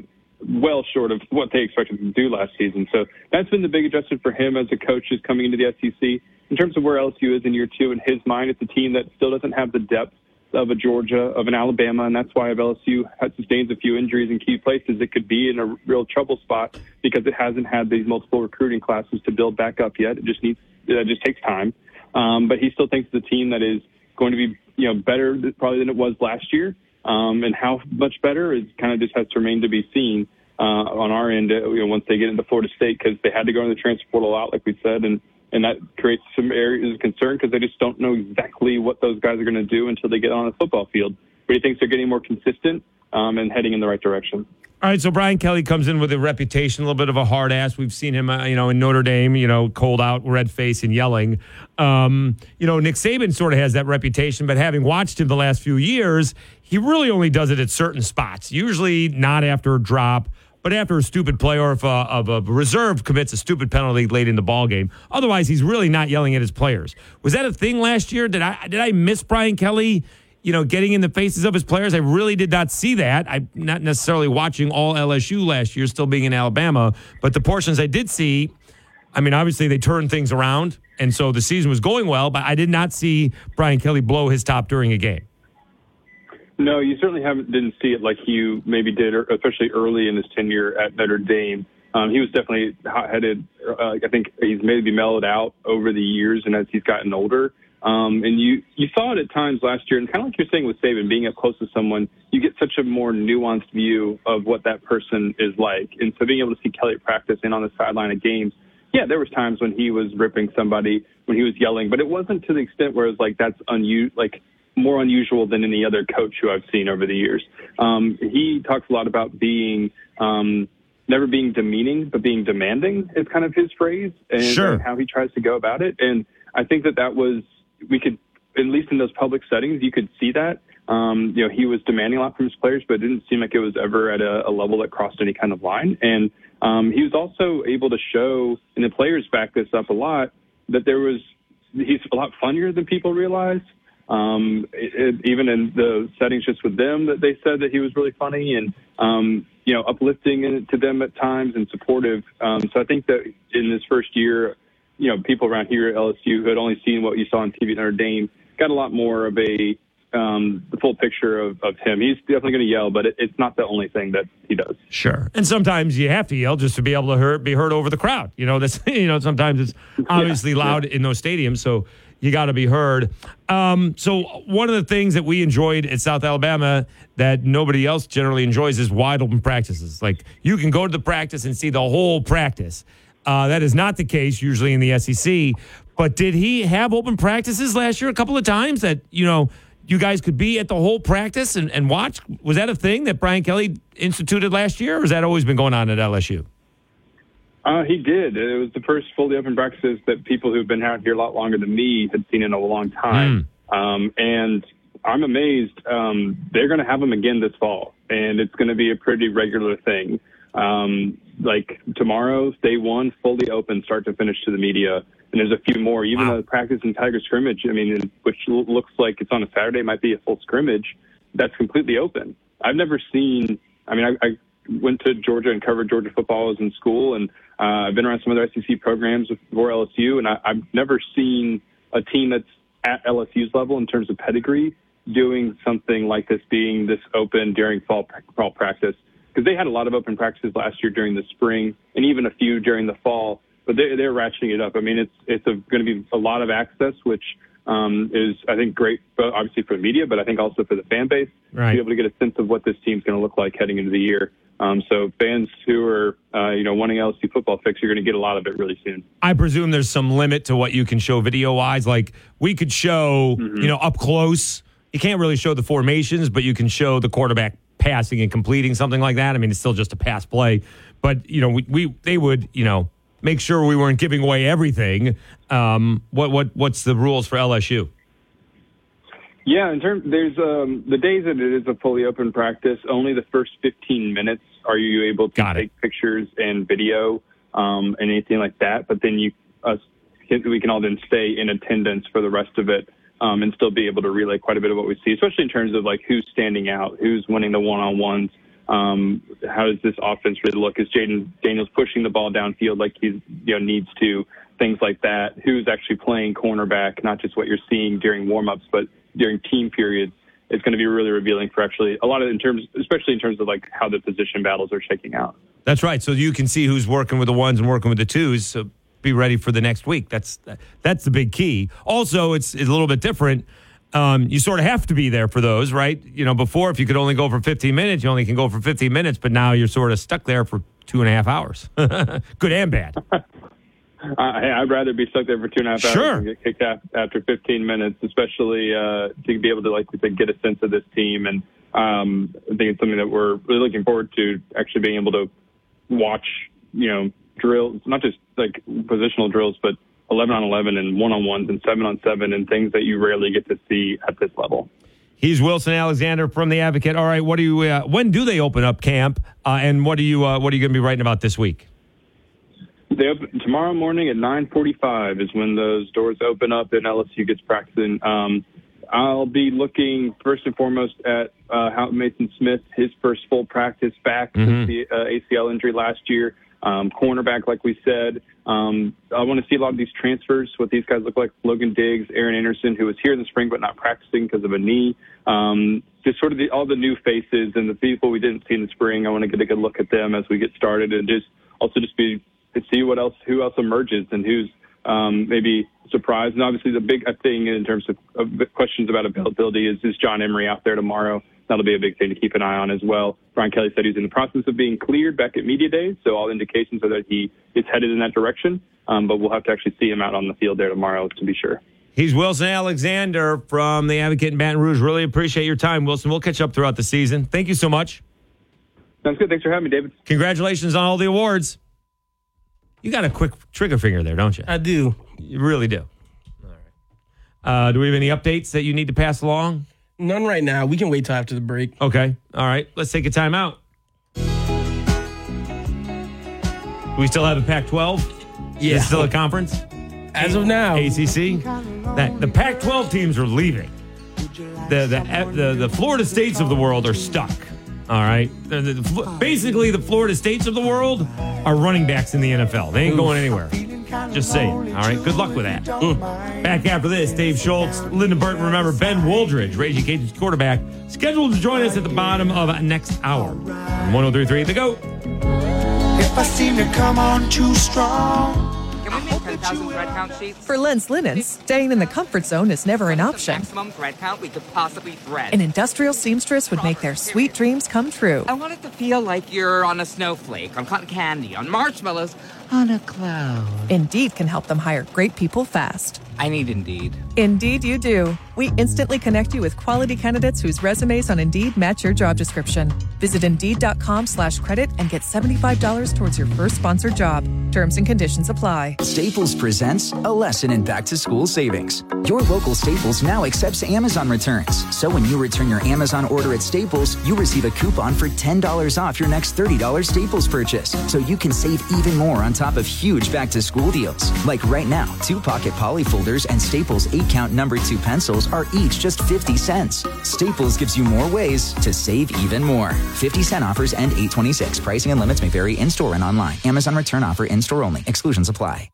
well short of what they expected to do last season. So that's been the big adjustment for him as a coach is coming into the SEC. In terms of where LSU is in year two, in his mind, it's a team that still doesn't have the depth of a Georgia, of an Alabama, and that's why if LSU has sustains a few injuries in key places, it could be in a real trouble spot because it hasn't had these multiple recruiting classes to build back up yet. It just needs, it just takes time. Um, but he still thinks the team that is going to be, you know, better probably than it was last year. Um, and how much better is kind of just has to remain to be seen uh, on our end. Uh, you know, once they get into Florida State, because they had to go in the transfer portal out, like we said, and and that creates some areas of concern because they just don't know exactly what those guys are going to do until they get on the football field. But he thinks they're getting more consistent um, and heading in the right direction. All right, so Brian Kelly comes in with a reputation, a little bit of a hard ass. We've seen him, uh, you know, in Notre Dame, you know, cold out, red face, and yelling. Um, you know, Nick Saban sort of has that reputation, but having watched him the last few years, he really only does it at certain spots. Usually not after a drop, but after a stupid play or if a, of a reserve commits a stupid penalty late in the ball game. Otherwise, he's really not yelling at his players. Was that a thing last year? Did I did I miss Brian Kelly? you know, getting in the faces of his players. I really did not see that. I'm not necessarily watching all LSU last year, still being in Alabama, but the portions I did see, I mean, obviously they turned things around, and so the season was going well, but I did not see Brian Kelly blow his top during a game. No, you certainly haven't didn't see it like you maybe did, especially early in his tenure at Notre Dame. Um, he was definitely hot-headed. Uh, I think he's maybe mellowed out over the years, and as he's gotten older. Um, and you, you saw it at times last year, and kind of like you're saying with Saban, being up close to someone, you get such a more nuanced view of what that person is like. And so being able to see Kelly practice and on the sideline of games, yeah, there was times when he was ripping somebody, when he was yelling, but it wasn't to the extent where it's like that's unusual, like more unusual than any other coach who I've seen over the years. Um, he talks a lot about being um, never being demeaning, but being demanding is kind of his phrase, and, Sure. and how he tries to go about it. And I think that that was we could at least in those public settings you could see that. Um, you know, he was demanding a lot from his players, but it didn't seem like it was ever at a, a level that crossed any kind of line. And um, he was also able to show, and the players back this up a lot, that there was he's a lot funnier than people realize. Um, it, it, even in the settings just with them, that they said that he was really funny and um, you know uplifting to them at times and supportive. Um, so I think that in this first year, you know, people around here at LSU who had only seen what you saw on TV at Notre Dame got a lot more of a um, the full picture of, of him. He's definitely going to yell, but it, it's not the only thing that he does. Sure. And sometimes you have to yell just to be able to hear, be heard over the crowd. You know, that's (laughs) you know sometimes it's obviously loud in those stadiums, so you got to be heard. Um, so one of the things that we enjoyed at South Alabama that nobody else generally enjoys is wide open practices. Like you can go to the practice and see the whole practice. Uh, that is not the case usually in the SEC. But did he have open practices last year a couple of times that you know? You guys could be at the whole practice and, and watch. Was that a thing that Brian Kelly instituted last year, or has that always been going on at LSU? Uh, he did. It was the first fully open practices that people who've been out here a lot longer than me had seen in a long time. Um, and I'm amazed. Um, they're going to have them again this fall, and it's going to be a pretty regular thing. Um, like tomorrow, day one, fully open, start to finish to the media. And there's a few more, even the practice and Tiger scrimmage. I mean, which looks like it's on a Saturday, might be a full scrimmage. That's completely open. I've never seen. I mean, I, I went to Georgia and covered Georgia football as in school, and uh, I've been around some other SEC programs before LSU, and I, I've never seen a team that's at LSU's level in terms of pedigree doing something like this, being this open during fall fall practice. Because they had a lot of open practices last year during the spring, and even a few during the fall. But they, they're ratcheting it up. I mean, it's it's going to be a lot of access, which um, is I think great, obviously for the media, but I think also for the fan base Right. to be able to get a sense of what this team's going to look like heading into the year. Um, so fans who are uh, you know wanting LSU football fix, you're going to get a lot of it really soon. I presume there's some limit to what you can show video wise. Like we could show, you know, up close. You can't really show the formations, but you can show the quarterback passing and completing something like that. I mean, it's still just a pass play, but you know, we, we they would, you know, make sure we weren't giving away everything. Um, what what what's the rules for LSU? Yeah, in terms there's um, the days that it is a fully open practice. Only the first 15 minutes are you able to take pictures and video um, and anything like that. But then you us we can all then stay in attendance for the rest of it um, and still be able to relay quite a bit of what we see, especially in terms of like who's standing out, who's winning the one-on-ones. Um, how does this offense really look? Is Jayden Daniels pushing the ball downfield like he you know needs to? Things like that. Who's actually playing cornerback? Not just what you're seeing during warmups, but during team periods. It's going to be really revealing for actually a lot of in terms, especially in terms of like how the position battles are shaking out. That's right. So you can see who's working with the ones and working with the twos. So be ready for the next week. That's that's the big key. Also, it's, it's a little bit different. Um, you sort of have to be there for those, right? You know, before if you could only go for 15 minutes, you only can go for 15 minutes, but now you're sort of stuck there for two and a half hours. (laughs) Good and bad. (laughs) Uh, hey, I'd rather be stuck there for two and a half hours Sure. and get kicked out after 15 minutes, especially uh, to be able to like to get a sense of this team. And um, I think it's something that we're really looking forward to actually being able to watch, you know, drills, not just like positional drills, but 11 on 11 and one on ones and seven on seven and things that you rarely get to see at this level. He's Wilson Alexander from the Advocate. All right, what do you? Uh, when do they open up camp? Uh, and what are you? Uh, what are you going to be writing about this week? They open tomorrow morning at 9:45 is when those doors open up and LSU gets practicing. Um, I'll be looking first and foremost at uh, how Maason Smith, his first full practice back since the uh, ACL injury last year. Um, cornerback, like we said. Um, I want to see a lot of these transfers, what these guys look like. Logan Diggs, Aaron Anderson, who was here in the spring but not practicing because of a knee. Um, just sort of the, all the new faces and the people we didn't see in the spring. I want to get a good look at them as we get started and just also just be to see what else, who else emerges and who's um, maybe surprised. And obviously, the big thing in terms of, of questions about availability is is John Emery out there tomorrow. That'll be a big thing to keep an eye on as well. Brian Kelly said he's in the process of being cleared back at media day, so all indications are that he is headed in that direction. Um, but we'll have to actually see him out on the field there tomorrow to be sure. He's Wilson Alexander from the Advocate in Baton Rouge. Really appreciate your time, Wilson. We'll catch up throughout the season. Thank you so much. Sounds good. Thanks for having me, David. Congratulations on all the awards. You got a quick trigger finger there, don't you? I do. You really do. All right. Uh, do we have any updates that you need to pass along? None right now. We can wait till after the break. Okay. All right. Let's take a time out. Do we still have a Pac 12? Yeah. Is it still a conference? As of now. ACC? That, the Pac 12 teams are leaving. The, the, the, the Florida states of the world are stuck. All right. The- the- basically, the Florida states of the world are running backs in the NFL. They ain't going anywhere. Just saying. All right. Good luck with that. Mm. Back after this, Dave Schultz, Linda Burton, remember Ben Wooldridge, Ragin' Cajuns quarterback, scheduled to join us at the bottom of next hour. On 1033 The Goat. If I seem to come on too strong. Can we make 10,000 thread count sheets? For Lens Linens, staying in the comfort zone is never an option. Maximum thread count we could possibly thread. An industrial seamstress would make their sweet dreams come true. I want it to feel like you're on a snowflake, on cotton candy, on marshmallows, on a cloud. Indeed can help them hire great people fast. I need Indeed. Indeed, you do. We instantly connect you with quality candidates whose resumes on Indeed match your job description. Visit Indeed.com slash credit and get $75 towards your first sponsored job. Terms and conditions apply. Staples presents a lesson in back to school savings. Your local Staples now accepts Amazon returns. So when you return your Amazon order at Staples, you receive a coupon for $10 off your next $30 Staples purchase. So you can save even more on top of huge back to school deals. Like right now, two pocket poly folders and Staples 8 count number 2 pencils are each just 50 cents. Staples gives you more ways to save even more. 50 cent offers end 826. Pricing and limits may vary in store and online. Amazon return offer in store only. Exclusions apply.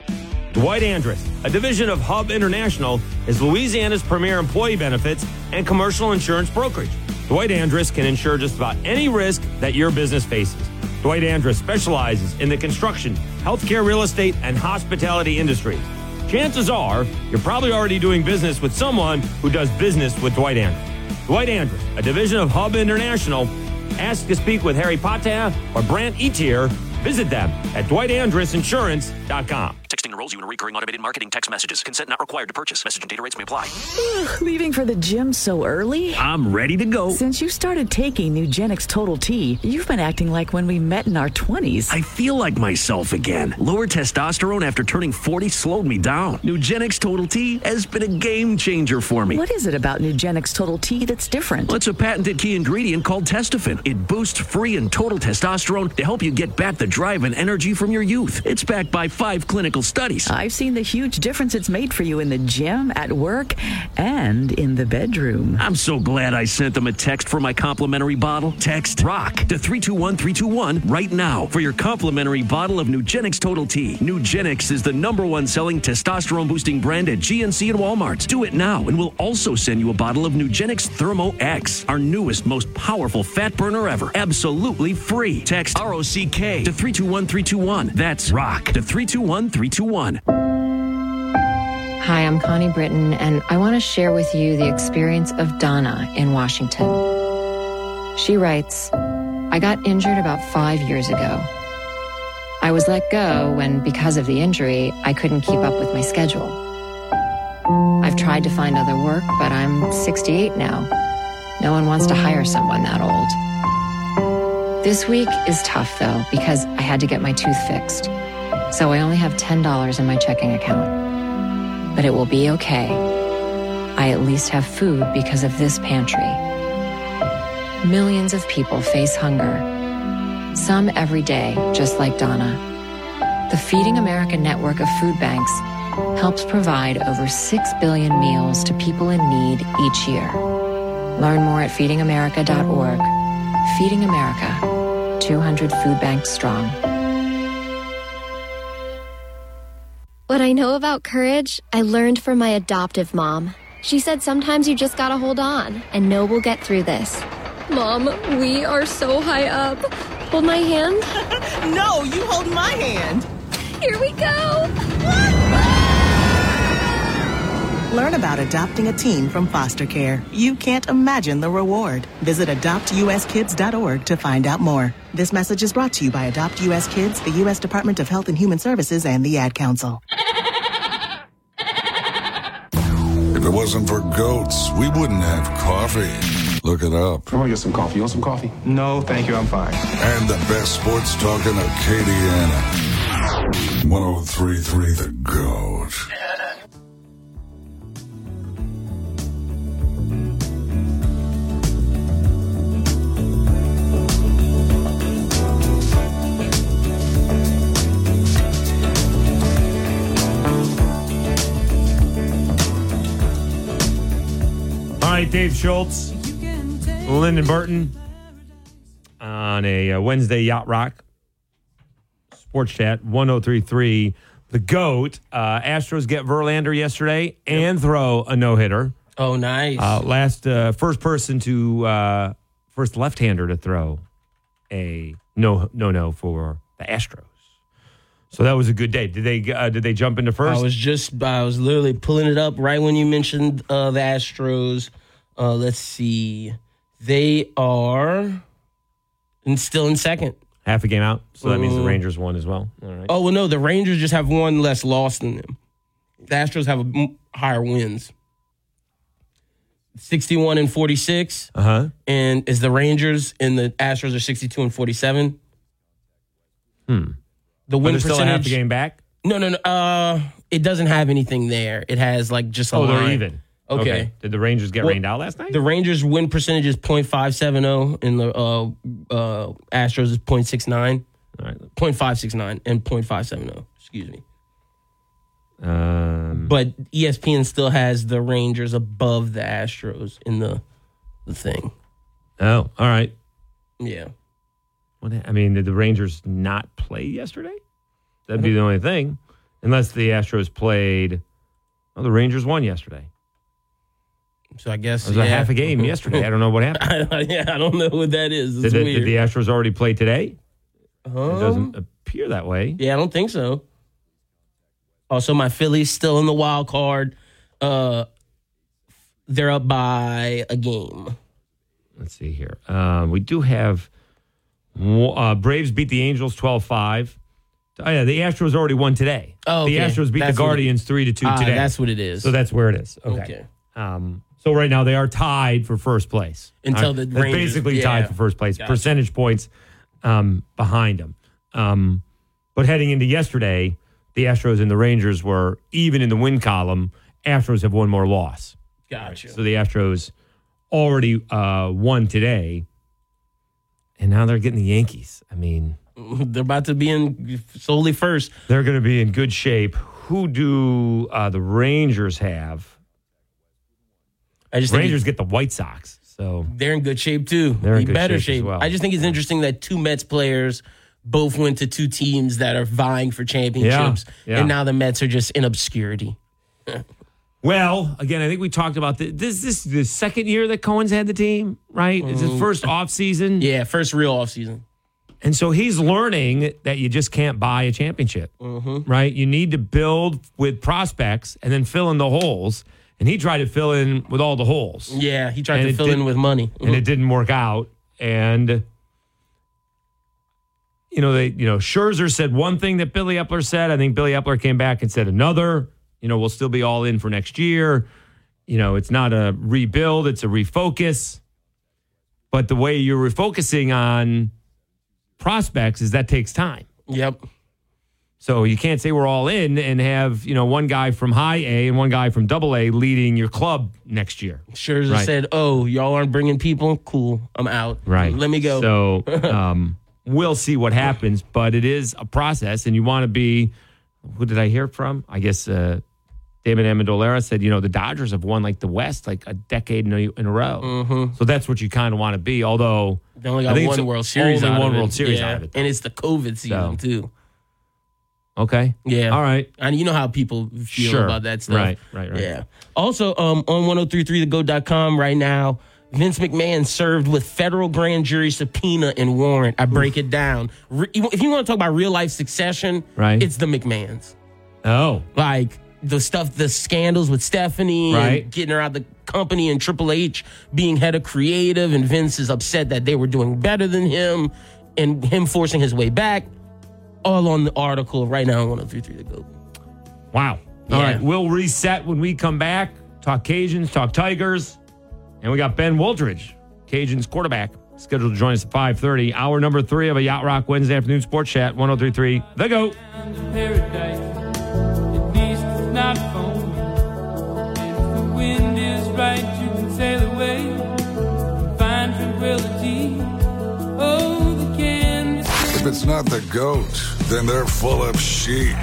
Dwight Andrus, a division of Hub International, is Louisiana's premier employee benefits and commercial insurance brokerage. Dwight Andrus can insure just about any risk that your business faces. Dwight Andrus specializes in the construction, healthcare, real estate, and hospitality industries. Chances are you're probably already doing business with someone who does business with Dwight Andrus. Dwight Andrus, a division of Hub International. Ask to speak with Harry Potter or Brant Etier. Visit them at dwightandrusinsurance.com. Texting enrolls you in recurring automated marketing text messages. Consent not required to purchase. Message and data rates may apply. Leaving for the gym so early? I'm ready to go. Since you started taking Nugenix Total T, you've been acting like when we met in our 20s. I feel like myself again. Lower testosterone after turning 40 slowed me down. Nugenix Total T has been a game changer for me. What is it about Nugenix Total T that's different? Well, it's a patented key ingredient called Testofen. It boosts free and total testosterone to help you get back the drive and energy from your youth. It's backed by five clinical studies studies. I've seen the huge difference it's made for you in the gym, at work, and in the bedroom. I'm so glad I sent them a text for my complimentary bottle. Text ROCK to 321321 right now for your complimentary bottle of Nugenix Total T. Nugenix is the number one selling testosterone boosting brand at GNC and Walmart. Do it now, and we'll also send you a bottle of Nugenix Thermo X, our newest, most powerful fat burner ever. Absolutely free. Text ROCK to 321321. That's ROCK to 321321. Hi, I'm Connie Britton, and I want to share with you the experience of Donna in Washington. She writes I got injured about five years ago. I was let go when, because of the injury, I couldn't keep up with my schedule. I've tried to find other work, but I'm 68 now. No one wants to hire someone that old. This week is tough, though, because I had to get my tooth fixed. So I only have $10 in my checking account. But it will be okay. I at least have food because of this pantry. Millions of people face hunger. Some every day, just like Donna. The Feeding America network of food banks helps provide over 6 billion meals to people in need each year. Learn more at feedingamerica.org. Feeding America, 200 food banks strong. What I know about courage, I learned from my adoptive mom. She said sometimes you just gotta hold on and know we'll get through this. Mom, we are so high up. Hold my hand. (laughs) no, you hold my hand. Here we go. Learn about adopting a teen from foster care. You can't imagine the reward. Visit adoptuskids.org to find out more. This message is brought to you by Adopt US Kids, the U.S. Department of Health and Human Services, and the Ad Council. It wasn't for goats, we wouldn't have coffee. Look it up. I want to get some coffee. You want some coffee? No, thank you. I'm fine. And the best sports talk in Acadiana. 1033 The Goat. Right, Dave Schultz, Lyndon Burton on a uh, Wednesday Yacht Rock Sports Chat 1033. The GOAT. Uh, Astros get Verlander yesterday and throw a no hitter. Oh, nice. Uh, last, uh, first person to, uh, first left hander to throw a no no no for the Astros. So that was a good day. Did they uh, did they jump into first? I was just I was literally pulling it up right when you mentioned uh, the Astros. Uh, let's see, they are in, still in second. Half a game out, so that means the Uh, Rangers won as well. All right. Oh well, no, the Rangers just have one less loss than them. The Astros have a m- higher wins, sixty-one and forty-six. Uh huh. And is the Rangers and the Astros are sixty-two and forty-seven. Hmm. The But win they're still a percentage. half a game back. No, no, no. Uh, it doesn't have anything there. It has like just a Oh, they're line. even. Okay. Did the Rangers get Well, rained out last night? The Rangers win percentage is .570 and the uh, uh, Astros is .69. All right. .569 and .570. Excuse me. Um, But ESPN still has the Rangers above the Astros in the the thing. oh, all right. Yeah. What, I mean, did the Rangers not play yesterday? That'd be the only thing, unless the Astros played. Oh, the Rangers won yesterday. So I guess It was a half a game yesterday. I don't know what (laughs) happened. yeah, I don't know what that is. It's Did, did the Astros already play today? Um, it doesn't appear that way. Yeah, I don't think so. Also, my Phillies still in the wild card. Uh, they're up by a game. Let's see here. Um, we do have uh, Braves beat the Angels 12 5. Oh, yeah, the Astros already won today. Oh, The. Astros beat That's the it- Guardians 3 to 2 Ah, today. that's what it is. So that's where it is. Okay. Okay. Um, so right now they are tied for first place. Until right. the They're Rangers- basically yeah. tied for first place. Gotcha. Percentage points um, behind them. Um, but heading into yesterday, the Astros and the Rangers were even in the win column. Astros have one more loss. Gotcha. So the Astros already uh, won today, and now they're getting the Yankees. I mean, They're about to be in solely first. they're going to be in good shape. who do uh, the Rangers have? I just think Rangers get the White Sox. So they're in good shape too. They're in better shape as shape. well. I just think it's interesting that two Mets players both went to two teams that are vying for championships, Yeah, yeah. and now the Mets are just in obscurity. (laughs) Well, again, I think we talked about this. This, this is the second year that Cohen's had the team, right? It's his Mm. first off season. Yeah, first real off season. And so he's learning that you just can't buy a championship, Mhm. right? You need to build with prospects and then fill in the holes. And he tried to fill in with all the holes. Yeah, he tried And to fill in with money. and it uh-huh. didn't work out. And you know, they you know, Scherzer said one thing that Billy Eppler said. I think Billy Eppler came back and said another. You know, we'll still be all in for next year. You know, it's not a rebuild, it's a refocus. But the way you're refocusing on prospects is that takes time. Yep. So you can't say we're all in and have, you know, one guy from high A and one guy from double A leading your club next year. Scherzer Right. said, "Oh, y'all aren't bringing people. Cool, I'm out. Right. Let me go." So (laughs) um, we'll see what happens, but it is a process, and you want to be. Who did I hear from? I guess uh, David Amendolara said, you know, the Dodgers have won like the West like a decade in a, in a row. Mhm. So that's what you kind of want to be. Although They only got one World Series. only one. World Series Yeah. out of it. and it's the COVID season too. Okay. Yeah. All right. And you know how people feel Sure. about that stuff. Right, right, right. Yeah. Also, um, on 1033thegoat.com right now, Vince McMahon served with federal grand jury subpoena and warrant. I break it down. Re- if you want to talk about real life succession, Right. it's the McMahons. Oh. Like the stuff, the scandals with Stephanie Right. and getting her out of the company and Triple H being head of creative and Vince is upset that they were doing better than him and him forcing his way back. All on the article right now on 1033 The Goat. Wow. All Yeah. right. We'll reset when we come back. Talk Cajuns, talk Tigers. And we got Ben Wooldridge, Cajuns quarterback, scheduled to join us at 5.30. Hour number three of a Yacht Rock Wednesday afternoon sports chat, 1033 The Goat. paradise. At least it's not for. If the wind is right, you can sail away find tranquility. Oh, the canvas. If it's not the GOAT, then they're full of sheep.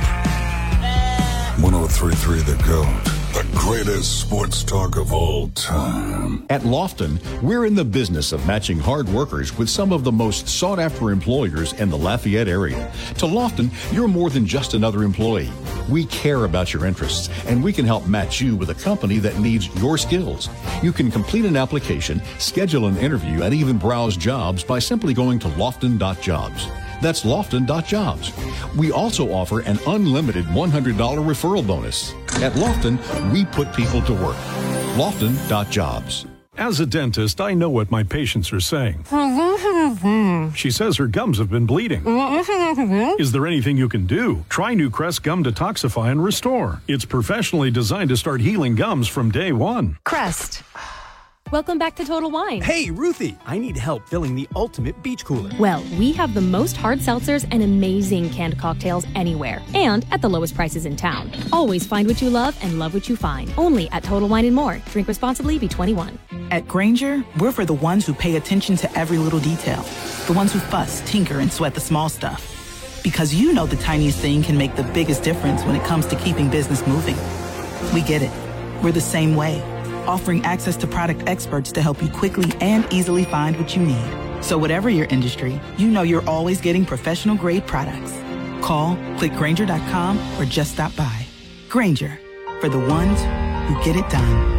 1033 The GOAT, the greatest sports talk of all time. At Lofton, we're in the business of matching hard workers with some of the most sought after employers in the Lafayette area. To Lofton, you're more than just another employee. We care about your interests, and we can help match you with a company that needs your skills. You can complete an application, schedule an interview, and even browse jobs by simply going to lofton.jobs. That's lofton.jobs. We also offer an unlimited $100 referral bonus. At Lofton, we put people to work. Lofton.jobs. As a dentist, I know what my patients are saying. She says her gums have been bleeding. Is there anything you can do? Try New Crest Gum Detoxify and Restore. It's professionally designed to start healing gums from day one. Crest. Welcome back to Total Wine. Hey, Ruthie, I need help filling the ultimate beach cooler. Well, we have the most hard seltzers and amazing canned cocktails anywhere, and at the lowest prices in town. Always find what you love and love what you find. Only at Total Wine and More. Drink responsibly. Be 21. At Grainger, we're for the ones who pay attention to every little detail, the ones who fuss, tinker, and sweat the small stuff. Because you know the tiniest thing can make the biggest difference when it comes to keeping business moving. We get it. We're the same way, offering access to product experts to help you quickly and easily find what you need. So, whatever your industry, you know you're always getting professional grade products. Call, click Grainger.com, or just stop by. Grainger, for the ones who get it done.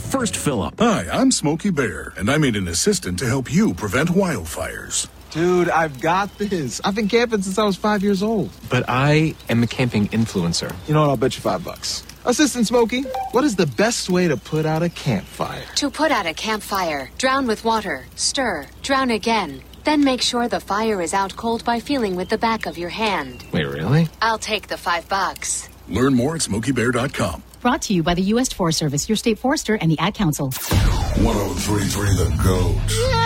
first fill up. Hi, I'm Smokey Bear, and I made an assistant to help you prevent wildfires. Dude, I've got this. I've been camping since I was five years old. But I am a camping influencer. You know what? I'll bet you five bucks. Assistant Smokey, what is the best way to put out a campfire? To put out a campfire, drown with water, stir, drown again. Then make sure the fire is out cold by feeling with the back of your hand. Wait, really? I'll take the five bucks. Learn more at smokeybear.com. Brought to you by the U.S. Forest Service, your state forester, and the Ad Council. 1033 The Goat.